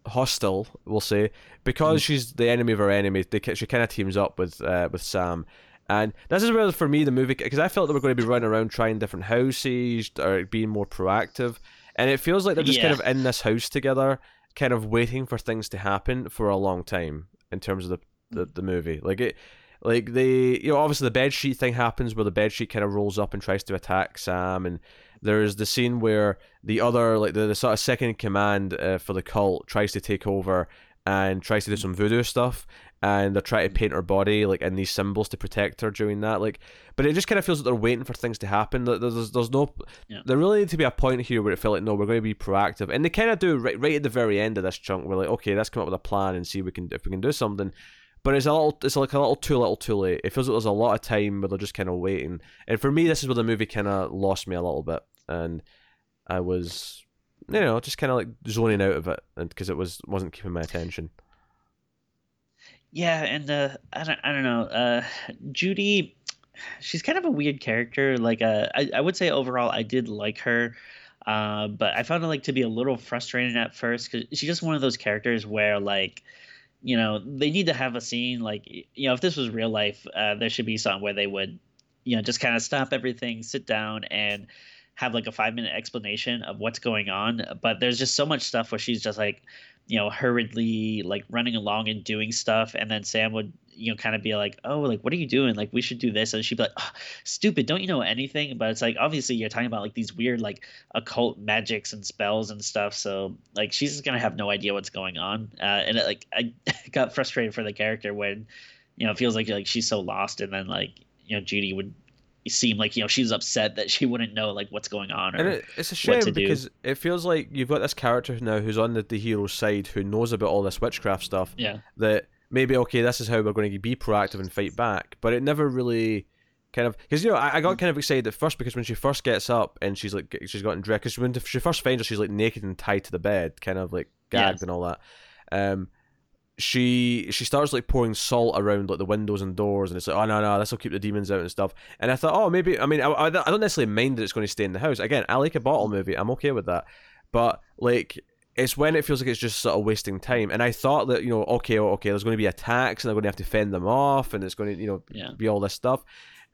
hostile, we'll say, because she's the enemy of her enemy, they, she kind of teams up with uh, with Sam. And this is where, for me, the movie, because I felt they were going to be running around trying different houses or being more proactive. And it feels like they're just kind of in this house together. kind of waiting for things to happen for a long time in terms of the the, the movie. Like it, like the you know obviously the bed sheet thing happens where the bed sheet kind of rolls up and tries to attack Sam, and there's the scene where the other like the, the sort of second command uh, for the cult tries to take over and tries to do some voodoo stuff and they're trying to paint her body like in these symbols to protect her during that like but it just kind of feels like they're waiting for things to happen there's, there's, there's no Yeah. there really need to be a point here where it felt like no we're going to be proactive and they kind of do right, right at the very end of this chunk we're like okay let's come up with a plan and see if we can if we can do something but it's a little it's like a little too little too late it feels like there's a lot of time where they're just kind of waiting and for me this is where the movie kind of lost me a little bit and i was you know just kind of like zoning out of it and because it was wasn't keeping my attention Yeah, and uh, I don't, I don't know. Uh, Judy, she's kind of a weird character. Like, uh, I, I would say overall, I did like her, uh, but I found it like to be a little frustrating at first because she's just one of those characters where like, you know, they need to have a scene like, you know, if this was real life, uh, there should be something where they would, you know, just kind of stop everything, sit down, and have like a five minute explanation of what's going on. But there's just so much stuff where she's just like you know hurriedly like running along and doing stuff and then sam would you know kind of be like oh like what are you doing? Like we should do this. And she'd be like oh, stupid don't you know anything? But it's like obviously you're talking about like these weird like occult magics and spells and stuff so like she's just gonna have no idea what's going on uh, and it, like i <laughs> got frustrated for the character when you know it feels like like she's so lost and then like you know judy would seem like you know she's upset that she wouldn't know like what's going on or And it, it's a what shame to do. because it feels like you've got this character now who's on the, the hero's side who knows about all this witchcraft stuff. yeah That maybe okay, this is how we're going to be proactive and fight back, but it never really kind of because you know I, I got kind of excited at first because when she first gets up and she's like she's gotten dressed because when she first finds her she's like naked and tied to the bed, kind of like gagged Yes. and all that. Um, she she starts like pouring salt around like the windows and doors, and it's like, oh no no, this will keep the demons out and stuff. And I thought, oh maybe I mean I, I don't necessarily mind that it's going to stay in the house. Again, I like a bottle movie, I'm okay with that, but like. It's when it feels like it's just sort of wasting time, and I thought that you know, okay, oh, okay, there's going to be attacks, and they're going to have to fend them off, and it's going to you know Yeah. be all this stuff,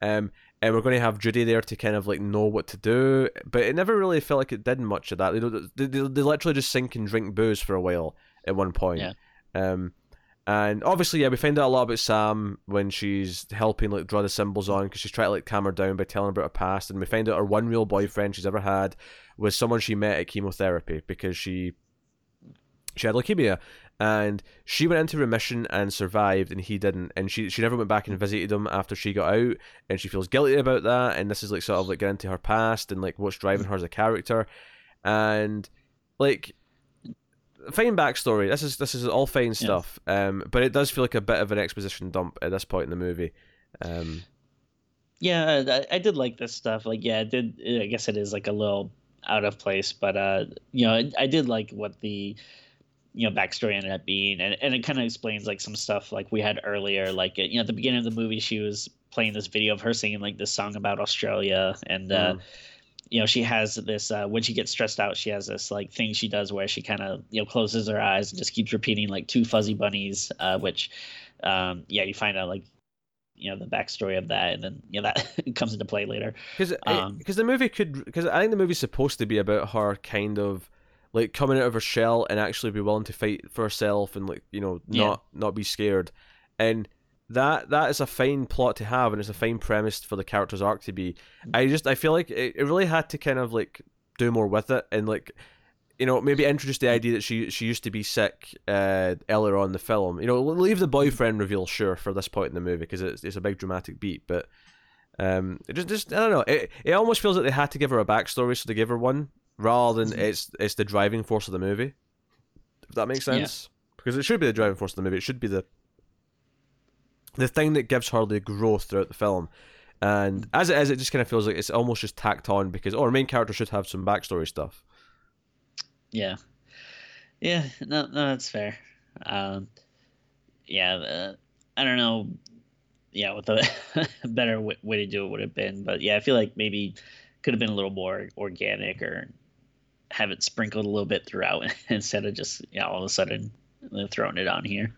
um, and we're going to have Judy there to kind of like know what to do, but it never really felt like it did much of that. They they, they literally just sink and drink booze for a while at one point. Yeah. Um, and obviously, yeah, we find out a lot about Sam when she's helping like draw the symbols on because she's trying to like calm her down by telling her about her past, and we find out her one real boyfriend she's ever had was someone she met at chemotherapy because she she had leukemia and she went into remission and survived and he didn't and she she never went back and visited him after she got out and she feels guilty about that and this is like sort of like getting into her past and like what's driving her as a character and like fine backstory this is this is all fine stuff um but it does feel like a bit of an exposition dump at this point in the movie um Yeah, I, I did like this stuff. Like, yeah, it did. I guess it is like a little out of place, but uh, you know, I, I did like what the you know backstory ended up being, and and it kind of explains like some stuff like we had earlier. Like, you know, at the beginning of the movie, she was playing this video of her singing like this song about Australia, and uh, Mhm. You know, she has this uh, when she gets stressed out, she has this like thing she does where she kind of you know closes her eyes and just keeps repeating like two fuzzy bunnies, uh, which um, yeah, you find out like you know the backstory of that, and then you know that <laughs> comes into play later. Because Um, because the movie could because I think the movie's supposed to be about her kind of like coming out of her shell and actually be willing to fight for herself and like you know Yeah. not not be scared, and that that is a fine plot to have and it's a fine premise for the character's arc to be. I just I feel like it, it really had to kind of like do more with it and like you know maybe introduce the idea that she she used to be sick uh, earlier on in the film. You know leave the boyfriend reveal sure for this point in the movie because it's it's a big dramatic beat, but. Um, it just, just I don't know. It, it almost feels like they had to give her a backstory, so they give her one rather than it's it's the driving force of the movie. If that makes Yeah. sense, because it should be the driving force of the movie. It should be the the thing that gives the growth throughout the film. And as it is, it just kind of feels like it's almost just tacked on because oh, our main character should have some backstory stuff. Yeah, yeah, no, no, that's fair. Um, yeah, uh, I don't know. Yeah, what a <laughs> better w- way to do it would have been, but yeah, I feel like maybe could have been a little more organic or have it sprinkled a little bit throughout <laughs> instead of just yeah all of a sudden throwing it on here.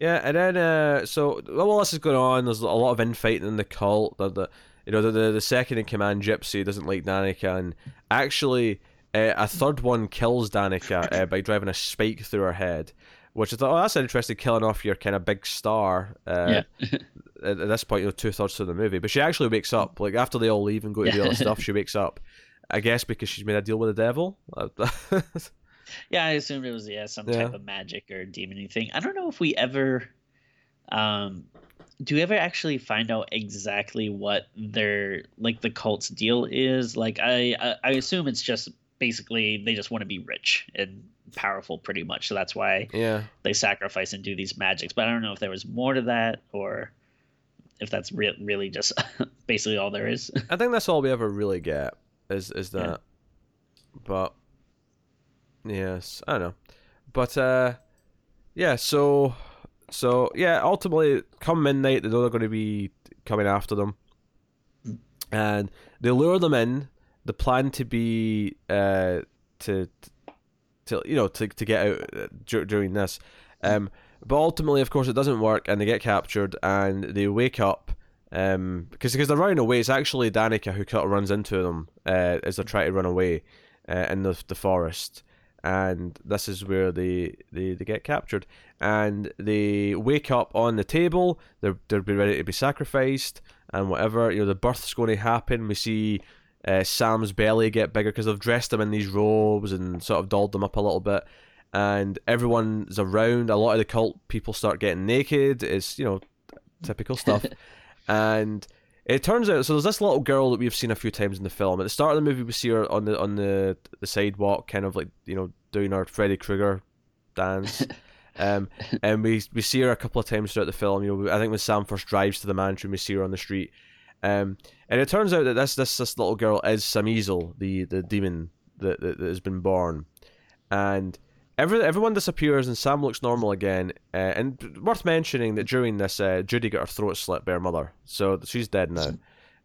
Yeah, and then uh, so while this is going on, there's a lot of infighting in the cult. The, the you know the, the the second in command Gypsy doesn't like Danica, and actually Uh, a third one kills Danica uh, by driving a spike through her head, which I thought, oh, that's interesting, killing off your kind of big star. Uh, Yeah. <laughs> at, at this point, you know, two thirds of the movie. But she actually wakes up, like after they all leave and go to do all the stuff. She wakes up, I guess, because she's made a deal with the devil. <laughs> <laughs> Yeah, I assumed it was yeah some Yeah. type of magic or demony thing. I don't know if we ever, um, do we ever actually find out exactly what their like the cult's deal is? Like I I, I assume it's just basically they just want to be rich and powerful, pretty much. So that's why yeah, they sacrifice and do these magics. But I don't know if there was more to that or if that's re- really just <laughs> basically all there is. I think that's all we ever really get is is that. Yeah. But yes, I don't know. But uh yeah, so so yeah, ultimately come midnight they know they're gonna be coming after them. And they lure them in. The plan to be uh to to you know to to get out uh, during this. Um but ultimately of course it doesn't work and they get captured and they wake up um, because because they're running away. It's actually Danica who kind of runs into them uh, as they're trying to run away uh, in the the forest, and this is where they, they, they get captured. And they wake up on the table. They're they're be ready to be sacrificed and whatever. You know the birth's going to happen. We see. Uh, Sam's belly get bigger because they've dressed him in these robes and sort of dolled them up a little bit, and everyone's around. A lot of the cult people start getting naked. It's you know typical stuff <laughs> and it turns out so there's this little girl that we've seen a few times in the film. At the start of the movie, we see her on the on the the sidewalk, kind of like you know doing her Freddy Krueger dance. <laughs> Um, and we we see her a couple of times throughout the film. You know, I think when Sam first drives to the mansion, we see her on the street. Um, and it turns out that this this this little girl is Samizel, the the demon that, that, that has been born, and every everyone disappears and Sam looks normal again. Uh, and worth mentioning that during this, uh, Judy got her throat slit by her mother, so she's dead now.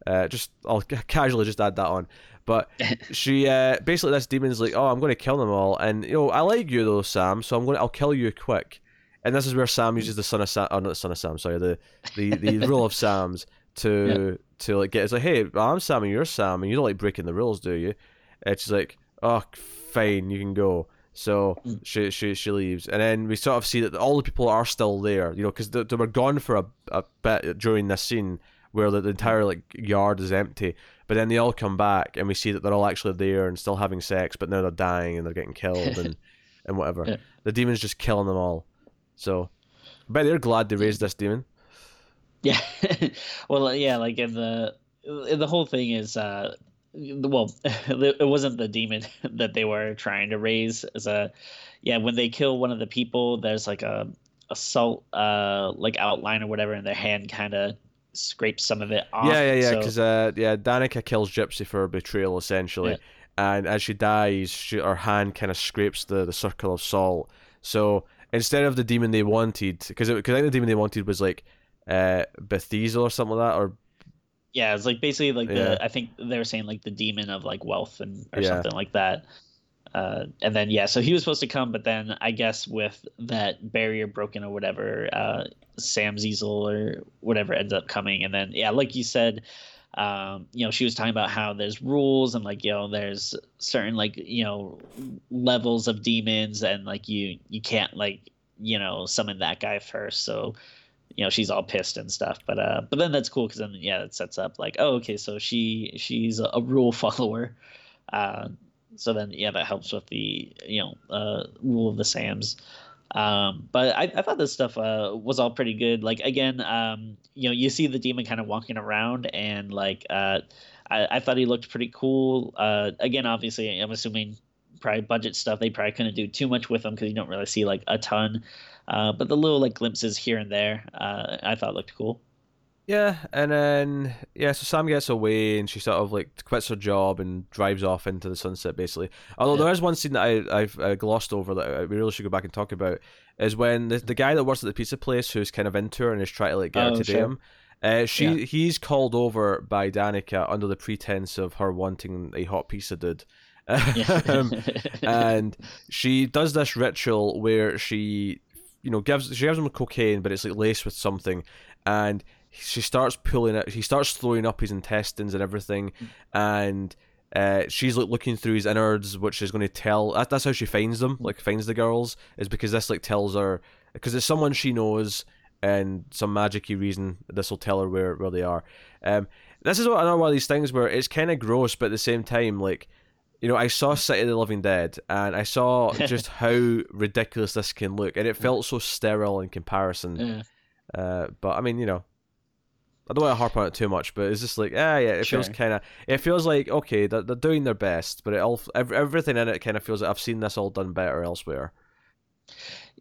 Uh, just I'll casually just add that on, but <laughs> she uh, basically this demon's like, oh, I'm going to kill them all, and you know I like you though, Sam, so I'm going to I'll kill you quick. And this is where Sam uses the son of Sam, or not the son of Sam, sorry, the the, the <laughs> rule of Sam's to to like get it's like, hey, I'm Sam and you're Sam, and you don't like breaking the rules, do you? And she's like, oh, fine, you can go. So Mm. she she she leaves, and then we sort of see that all the people are still there, you know, because they, they were gone for a, a bit during this scene where the, the entire like yard is empty, but then they all come back, and we see that they're all actually there and still having sex, but now they're dying and they're getting killed and <laughs> and whatever. Yeah. The demon's just killing them all. So, I bet they're glad they raised this demon. Yeah. <laughs> well, yeah, like in the the whole thing is uh well, <laughs> it wasn't the demon <laughs> that they were trying to raise as a yeah, when they kill one of the people, there's like a assault uh like outline or whatever and their hand kind of scrapes some of it off. Yeah, yeah, yeah. so- Because uh, yeah, Danica kills Gypsy for betrayal essentially, Yeah. and as she dies, she, her hand kind of scrapes the, the circle of salt. So instead of the demon they wanted, because because I think the demon they wanted was like uh Bethiesel or something like that, or yeah, it's like basically like Yeah. the I think they were saying like the demon of like wealth and or Yeah. something like that. Uh, and then yeah, so he was supposed to come, but then I guess with that barrier broken or whatever, uh, Sam Ziesel or whatever ends up coming, and then yeah, like you said, um, you know, she was talking about how there's rules and like you know there's certain like you know levels of demons and like you you can't like you know summon that guy first, so you know she's all pissed and stuff but uh but then that's cool because then yeah it sets up like oh okay so she she's a, rule <laughs> follower. Uh so then yeah that helps with the you know uh rule of the sams. Um but i, I thought this stuff uh was all pretty good. Like again um you know you see the demon kind of walking around and like uh I, I thought he looked pretty cool. Uh again obviously i'm assuming probably budget stuff they probably couldn't do too much with him because you don't really see like a ton uh, but the little like glimpses here and there, uh, I thought looked cool. yeah, and then yeah, so Sam gets away and she sort of like quits her job and drives off into the sunset basically. Although Yeah. there is one scene that I I've uh, glossed over that we really should go back and talk about is when the the guy that works at the pizza place who's kind of into her and is trying to like get her Oh, to date sure. him. Uh, she Yeah. he's called over by Danica under the pretense of her wanting a hot pizza dude. <laughs> um, <laughs> and she does this ritual where she you know gives she gives him cocaine but it's like laced with something and she starts pulling it he starts throwing up his intestines and everything and uh, she's like looking through his innards, which is going to tell. That, that's how she finds them, like finds the girls, is because this like tells her because it's someone she knows, and some magicy reason this will tell her where where they are. Um, this is what another one of these things where it's kind of gross, but at the same time, like you know, I saw City of the Living Dead, and I saw <laughs> just how ridiculous this can look, and it felt so sterile in comparison. Yeah. Uh, but I mean, you know, I don't want to harp on it too much, but it's just like, ah, yeah, it feels kind of, it feels like okay, they're, they're doing their best, but it all, ev- everything in it kind of feels like I've seen this all done better elsewhere.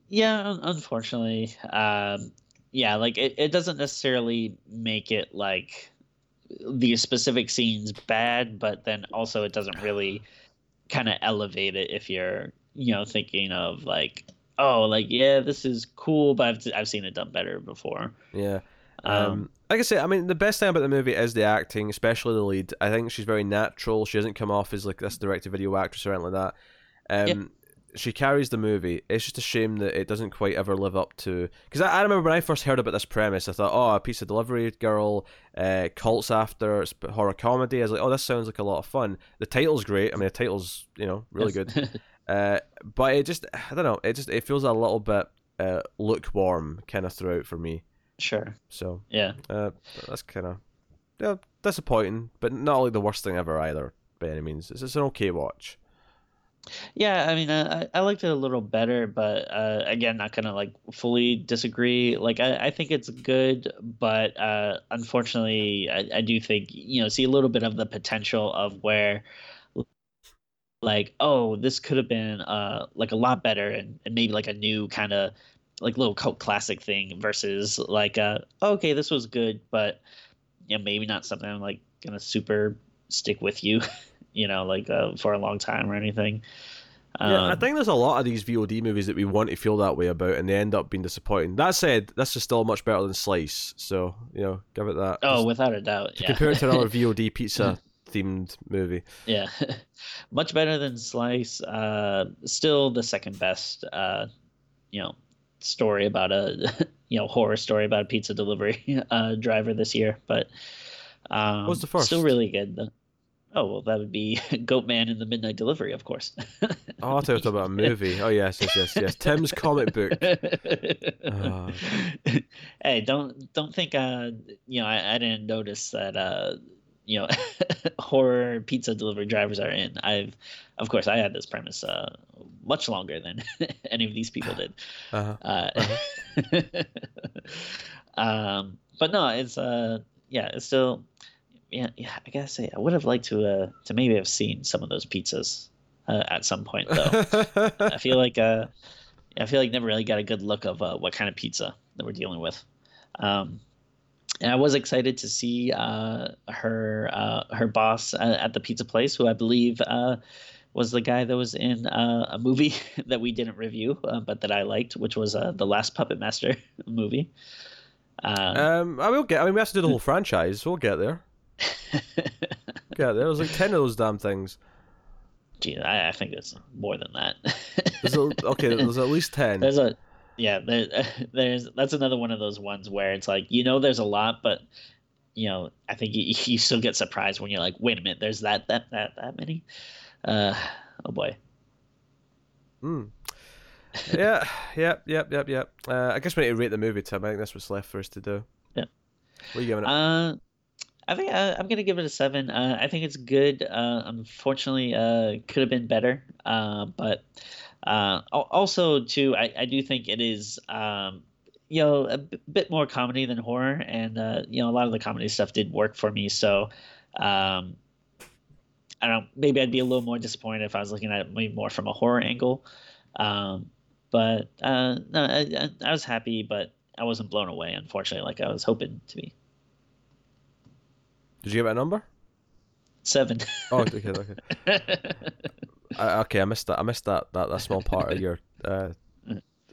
Yeah, unfortunately, um, yeah, like it, it doesn't necessarily make it like the specific scenes bad, but then also it doesn't really kind of elevate it if you're, you know, thinking of like, oh, like yeah, this is cool, but I've I've seen it done better before. Yeah. Um, Um, like I say, I mean, the best thing about the movie is the acting, especially the lead. I think she's very natural. She doesn't come off as like this direct-to-video actress or anything like that. Um, She carries the movie. It's just a shame that it doesn't quite ever live up to. Because I, I remember when I first heard about this premise, I thought, oh, a piece of delivery girl, uh, cults after it's horror comedy. I was like, oh, this sounds like a lot of fun. The title's great. I mean, the title's you know really good. <laughs> Uh, but it just, I don't know. It just it feels a little bit uh, lukewarm kind of throughout for me. sure. So Yeah. uh, that's kind of yeah, disappointing, but not like the worst thing ever either by any means. It's, it's an okay watch. Yeah, I mean, I, I liked it a little better, but uh, again, not gonna like fully disagree. Like, I, I think it's good, but uh, unfortunately, I, I do think you know see a little bit of the potential of where, like, oh, this could have been uh like a lot better and, and maybe like a new kind of like little cult classic thing versus like uh okay, this was good, but yeah, maybe not something I'm like gonna super stick with you, <laughs> you know, like uh, for a long time or anything. yeah, I Um, think there's a lot of these VOD movies that we want to feel that way about, and they end up being disappointing. That said, this is still much better than Slice, so you know, give it that. Oh, Just without a doubt. to Yeah. compare it to another <laughs> VOD pizza themed movie. yeah. <laughs> Much better than Slice. Uh, still the second best, uh, you know, story about a, <laughs> you know, horror story about a pizza delivery uh, driver this year. But um, What's the first? Still really good. though. Oh, well, that would be <laughs> Goatman in the Midnight Delivery, of course. Oh, I thought you were talking about a <laughs> movie. Oh yes, yes, yes, yes. Tim's comic book. Ah. <laughs> hey, don't don't think uh you know I, I didn't notice that uh you know horror pizza delivery drivers are in. I've of course I had this premise uh much longer than any of these people did. <sighs> Uh-huh. Uh, um, but no, it's uh yeah, it's still yeah yeah. I gotta say I would have liked to uh to maybe have seen some of those pizzas uh, at some point though. <laughs> I feel like uh, I feel like never really got a good look of uh, what kind of pizza that we're dealing with. Um, and I was excited to see uh, her uh, her boss uh, at the pizza place, who I believe uh, was the guy that was in uh, a movie <laughs> that we didn't review, uh, but that I liked, which was uh, the Last Puppet Master <laughs> movie. Uh, um, I will get. I mean, we have to do the whole franchise. We'll get there. <laughs> Get there. was like ten of those damn things. gee, I, I think it's more than that. There's a, <laughs> okay. There's at least ten. There's a yeah, there, <laughs> there's that's another one of those ones where it's like you know there's a lot, but you know I think you, you still get surprised when you're like, wait a minute, there's that that that that many. Uh, oh boy. Mm. yeah, yep, yep, yep, yep. Uh, I guess we need to rate the movie, Tim. I think that's what's left for us to do. Yeah. What are you giving it? Uh, I think uh, I'm gonna give it a seven. Uh, I think it's good. Uh, unfortunately, uh, could have been better. Uh, but uh, also too, I, I do think it is um, you know a b- bit more comedy than horror, and you know a lot of the comedy stuff did work for me. So um, I don't know. Maybe I'd be a little more disappointed if I was looking at it maybe more from a horror angle. Um, but no, I, I was happy, but I wasn't blown away. Unfortunately, like I was hoping to be. Did you give it a number? Seven. Oh, okay, okay. <laughs> I, okay, I missed that. I missed that that, that small part of your uh,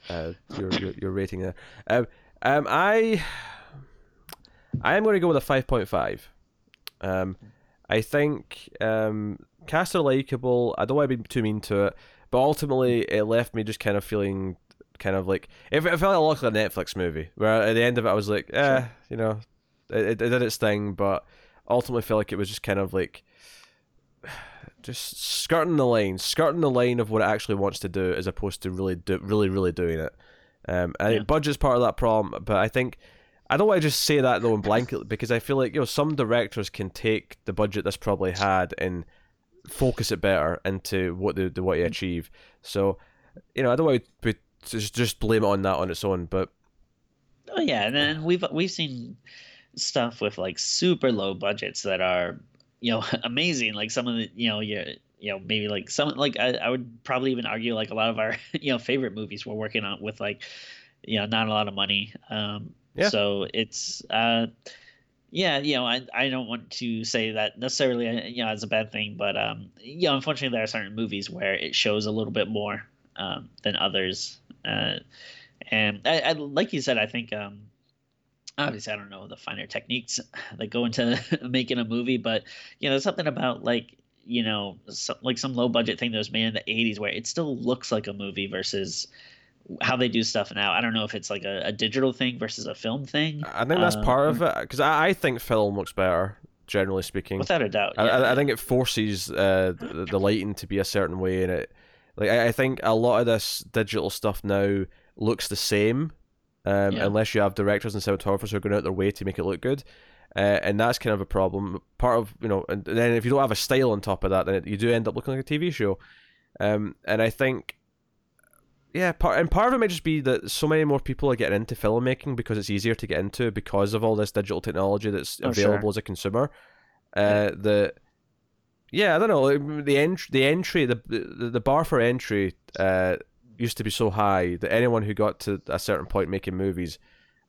uh, your, your your rating there. Um, um, I I am going to go with a five point five. Um, I think um, cast are likable. I don't want to be too mean to it, but ultimately it left me just kind of feeling kind of like it, it felt a lot like a Netflix movie. Where at the end of it, I was like, eh, you know, it, it, it did its thing, but ultimately felt like it was just kind of like just skirting the line, skirting the line of what it actually wants to do, as opposed to really do, really, really doing it. Um, think Yeah. budget's part of that problem, but I think I don't want to just say that though in blanket because I feel like you know some directors can take the budget that's probably had and focus it better into what they, they want to achieve. So, you know, I don't want to just just blame it on that on its own, but Oh yeah, and then we've we've seen stuff with like super low budgets that are you know <laughs> amazing. Like some of the you know you you know maybe like some like I, I would probably even argue like a lot of our <laughs> you know favorite movies we're working on with like you know not a lot of money. Um, Yeah. So it's uh yeah you know I I don't want to say that necessarily uh, you know as a bad thing, but um you know unfortunately there are certain movies where it shows a little bit more um, than others. Uh, and I, I like you said, I think um, obviously I don't know the finer techniques <sighs> that go into <laughs> making a movie, but you know, something about like you know, some, like some low budget thing that was made in the '80s where it still looks like a movie versus how they do stuff now. I don't know if it's like a, a digital thing versus a film thing. I think that's Um, part of it because I, I think film looks better, generally speaking. Without a doubt, I, yeah. I, I think it forces uh, the, the lighting to be a certain way, and it like I, I think a lot of this digital stuff now looks the same, um, Yeah. unless you have directors and cinematographers who are going out their way to make it look good. Uh, and that's kind of a problem. Part of you know, and then if you don't have a style on top of that, then it, you do end up looking like a TV show. Um, and I think, yeah, part and part of it may just be that so many more people are getting into filmmaking because it's easier to get into because of all this digital technology that's Oh, sure. available as a consumer. Uh, the yeah, I don't know. The entry, the entry, the the, the bar for entry uh, used to be so high that anyone who got to a certain point making movies,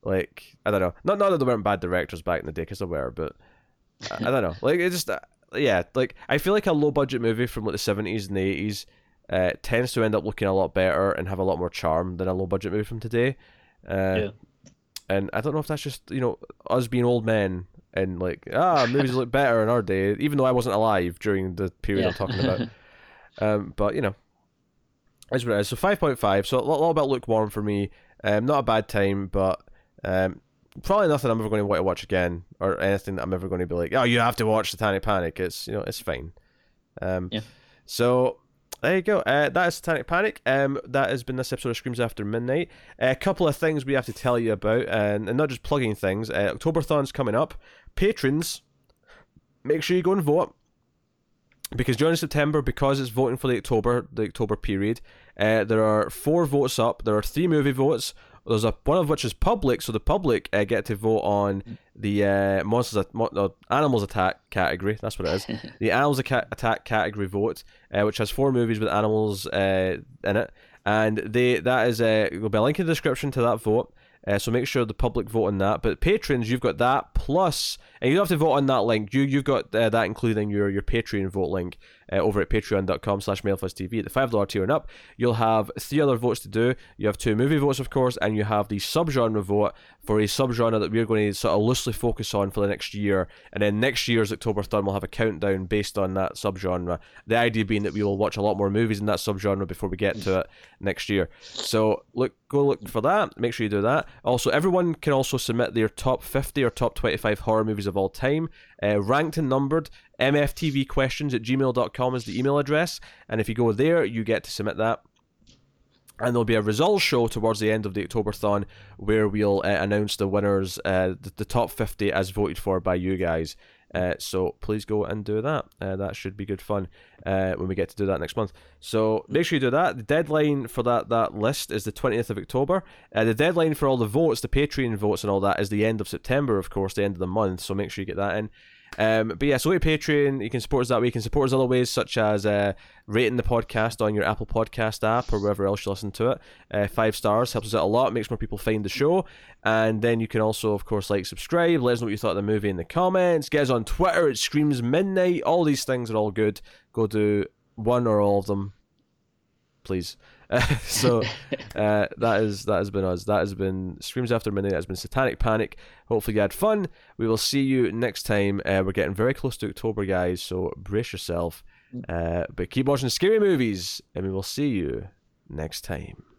like I don't know, not not that there weren't bad directors back in the day, because there were, but I, I don't know. <laughs> Like it just uh, yeah, like I feel like a low budget movie from like the seventies and the eighties uh, tends to end up looking a lot better and have a lot more charm than a low budget movie from today. Uh, Yeah. And I don't know if that's just you know us being old men and like ah movies look better in our day, even though I wasn't alive during the period I'm talking about. <laughs> Um, but you know, that's what it is. So five point five. So a lot about lukewarm for me. Um, not a bad time, but um, probably nothing I'm ever going to want to watch again, or anything that I'm ever going to be like, oh, you have to watch Satanic Panic. It's you know, it's fine. Um, Yeah. So there you go. Uh, that is Satanic Panic. Um, that has been this episode of Screams After Midnight. a couple of things we have to tell you about, and, and not just plugging things. Uh, Octoberthon's coming up. Patrons, make sure you go and vote because during September, because it's voting for the October, the October period, uh, there are four votes up. There are three movie votes. There's a one of which is public, so the public uh, get to vote on the uh, monsters, At- mo- no, animals attack category. That's what it is. <laughs> the animals attack category vote, uh, which has four movies with animals uh, in it, and they that is uh, there'll be a link in the description to that vote. Uh, so make sure the public vote on that. But patrons, you've got that plus, and you don't have to vote on that link. You you've got uh, that including your your Patreon vote link uh, over at patreon.com slash TV. At the five dollar tier and up, you'll have three other votes to do. You have two movie votes, of course, and you have the subgenre vote for a subgenre that we're going to sort of loosely focus on for the next year. And then next year's October third, we'll have a countdown based on that subgenre. The idea being that we will watch a lot more movies in that subgenre before we get to it next year. So look, go look for that. Make sure you do that. Also, everyone can also submit their top 50 or top 25 horror movies of all time, uh, ranked and numbered. mftvquestions at gmail.com is the email address. And if you go there, you get to submit that. And there'll be a results show towards the end of the Octoberthon where we'll uh, announce the winners, uh, the, the top 50 as voted for by you guys. Uh, so please go and do that. Uh, that should be good fun uh, when we get to do that next month. So make sure you do that. The deadline for that that list is the 20th of October. Uh, the deadline for all the votes, the Patreon votes and all that, is the end of September, of course, the end of the month. So make sure you get that in. Um, but yeah, so go to Patreon. You can support us that way. You can support us other ways, such as uh, rating the podcast on your Apple Podcast app or wherever else you listen to it. Uh, five stars helps us out a lot, makes more people find the show. And then you can also, of course, like, subscribe, let us know what you thought of the movie in the comments, get us on Twitter, it screams midnight. All these things are all good. Go do one or all of them, please. Uh, <laughs> so <laughs> uh, that is that has been us. That has been Screams After Midnight. That has been Satanic Panic. Hopefully you had fun. We will see you next time. Uh, we're getting very close to October, guys. So brace yourself. Uh, but keep watching scary movies, and we will see you next time.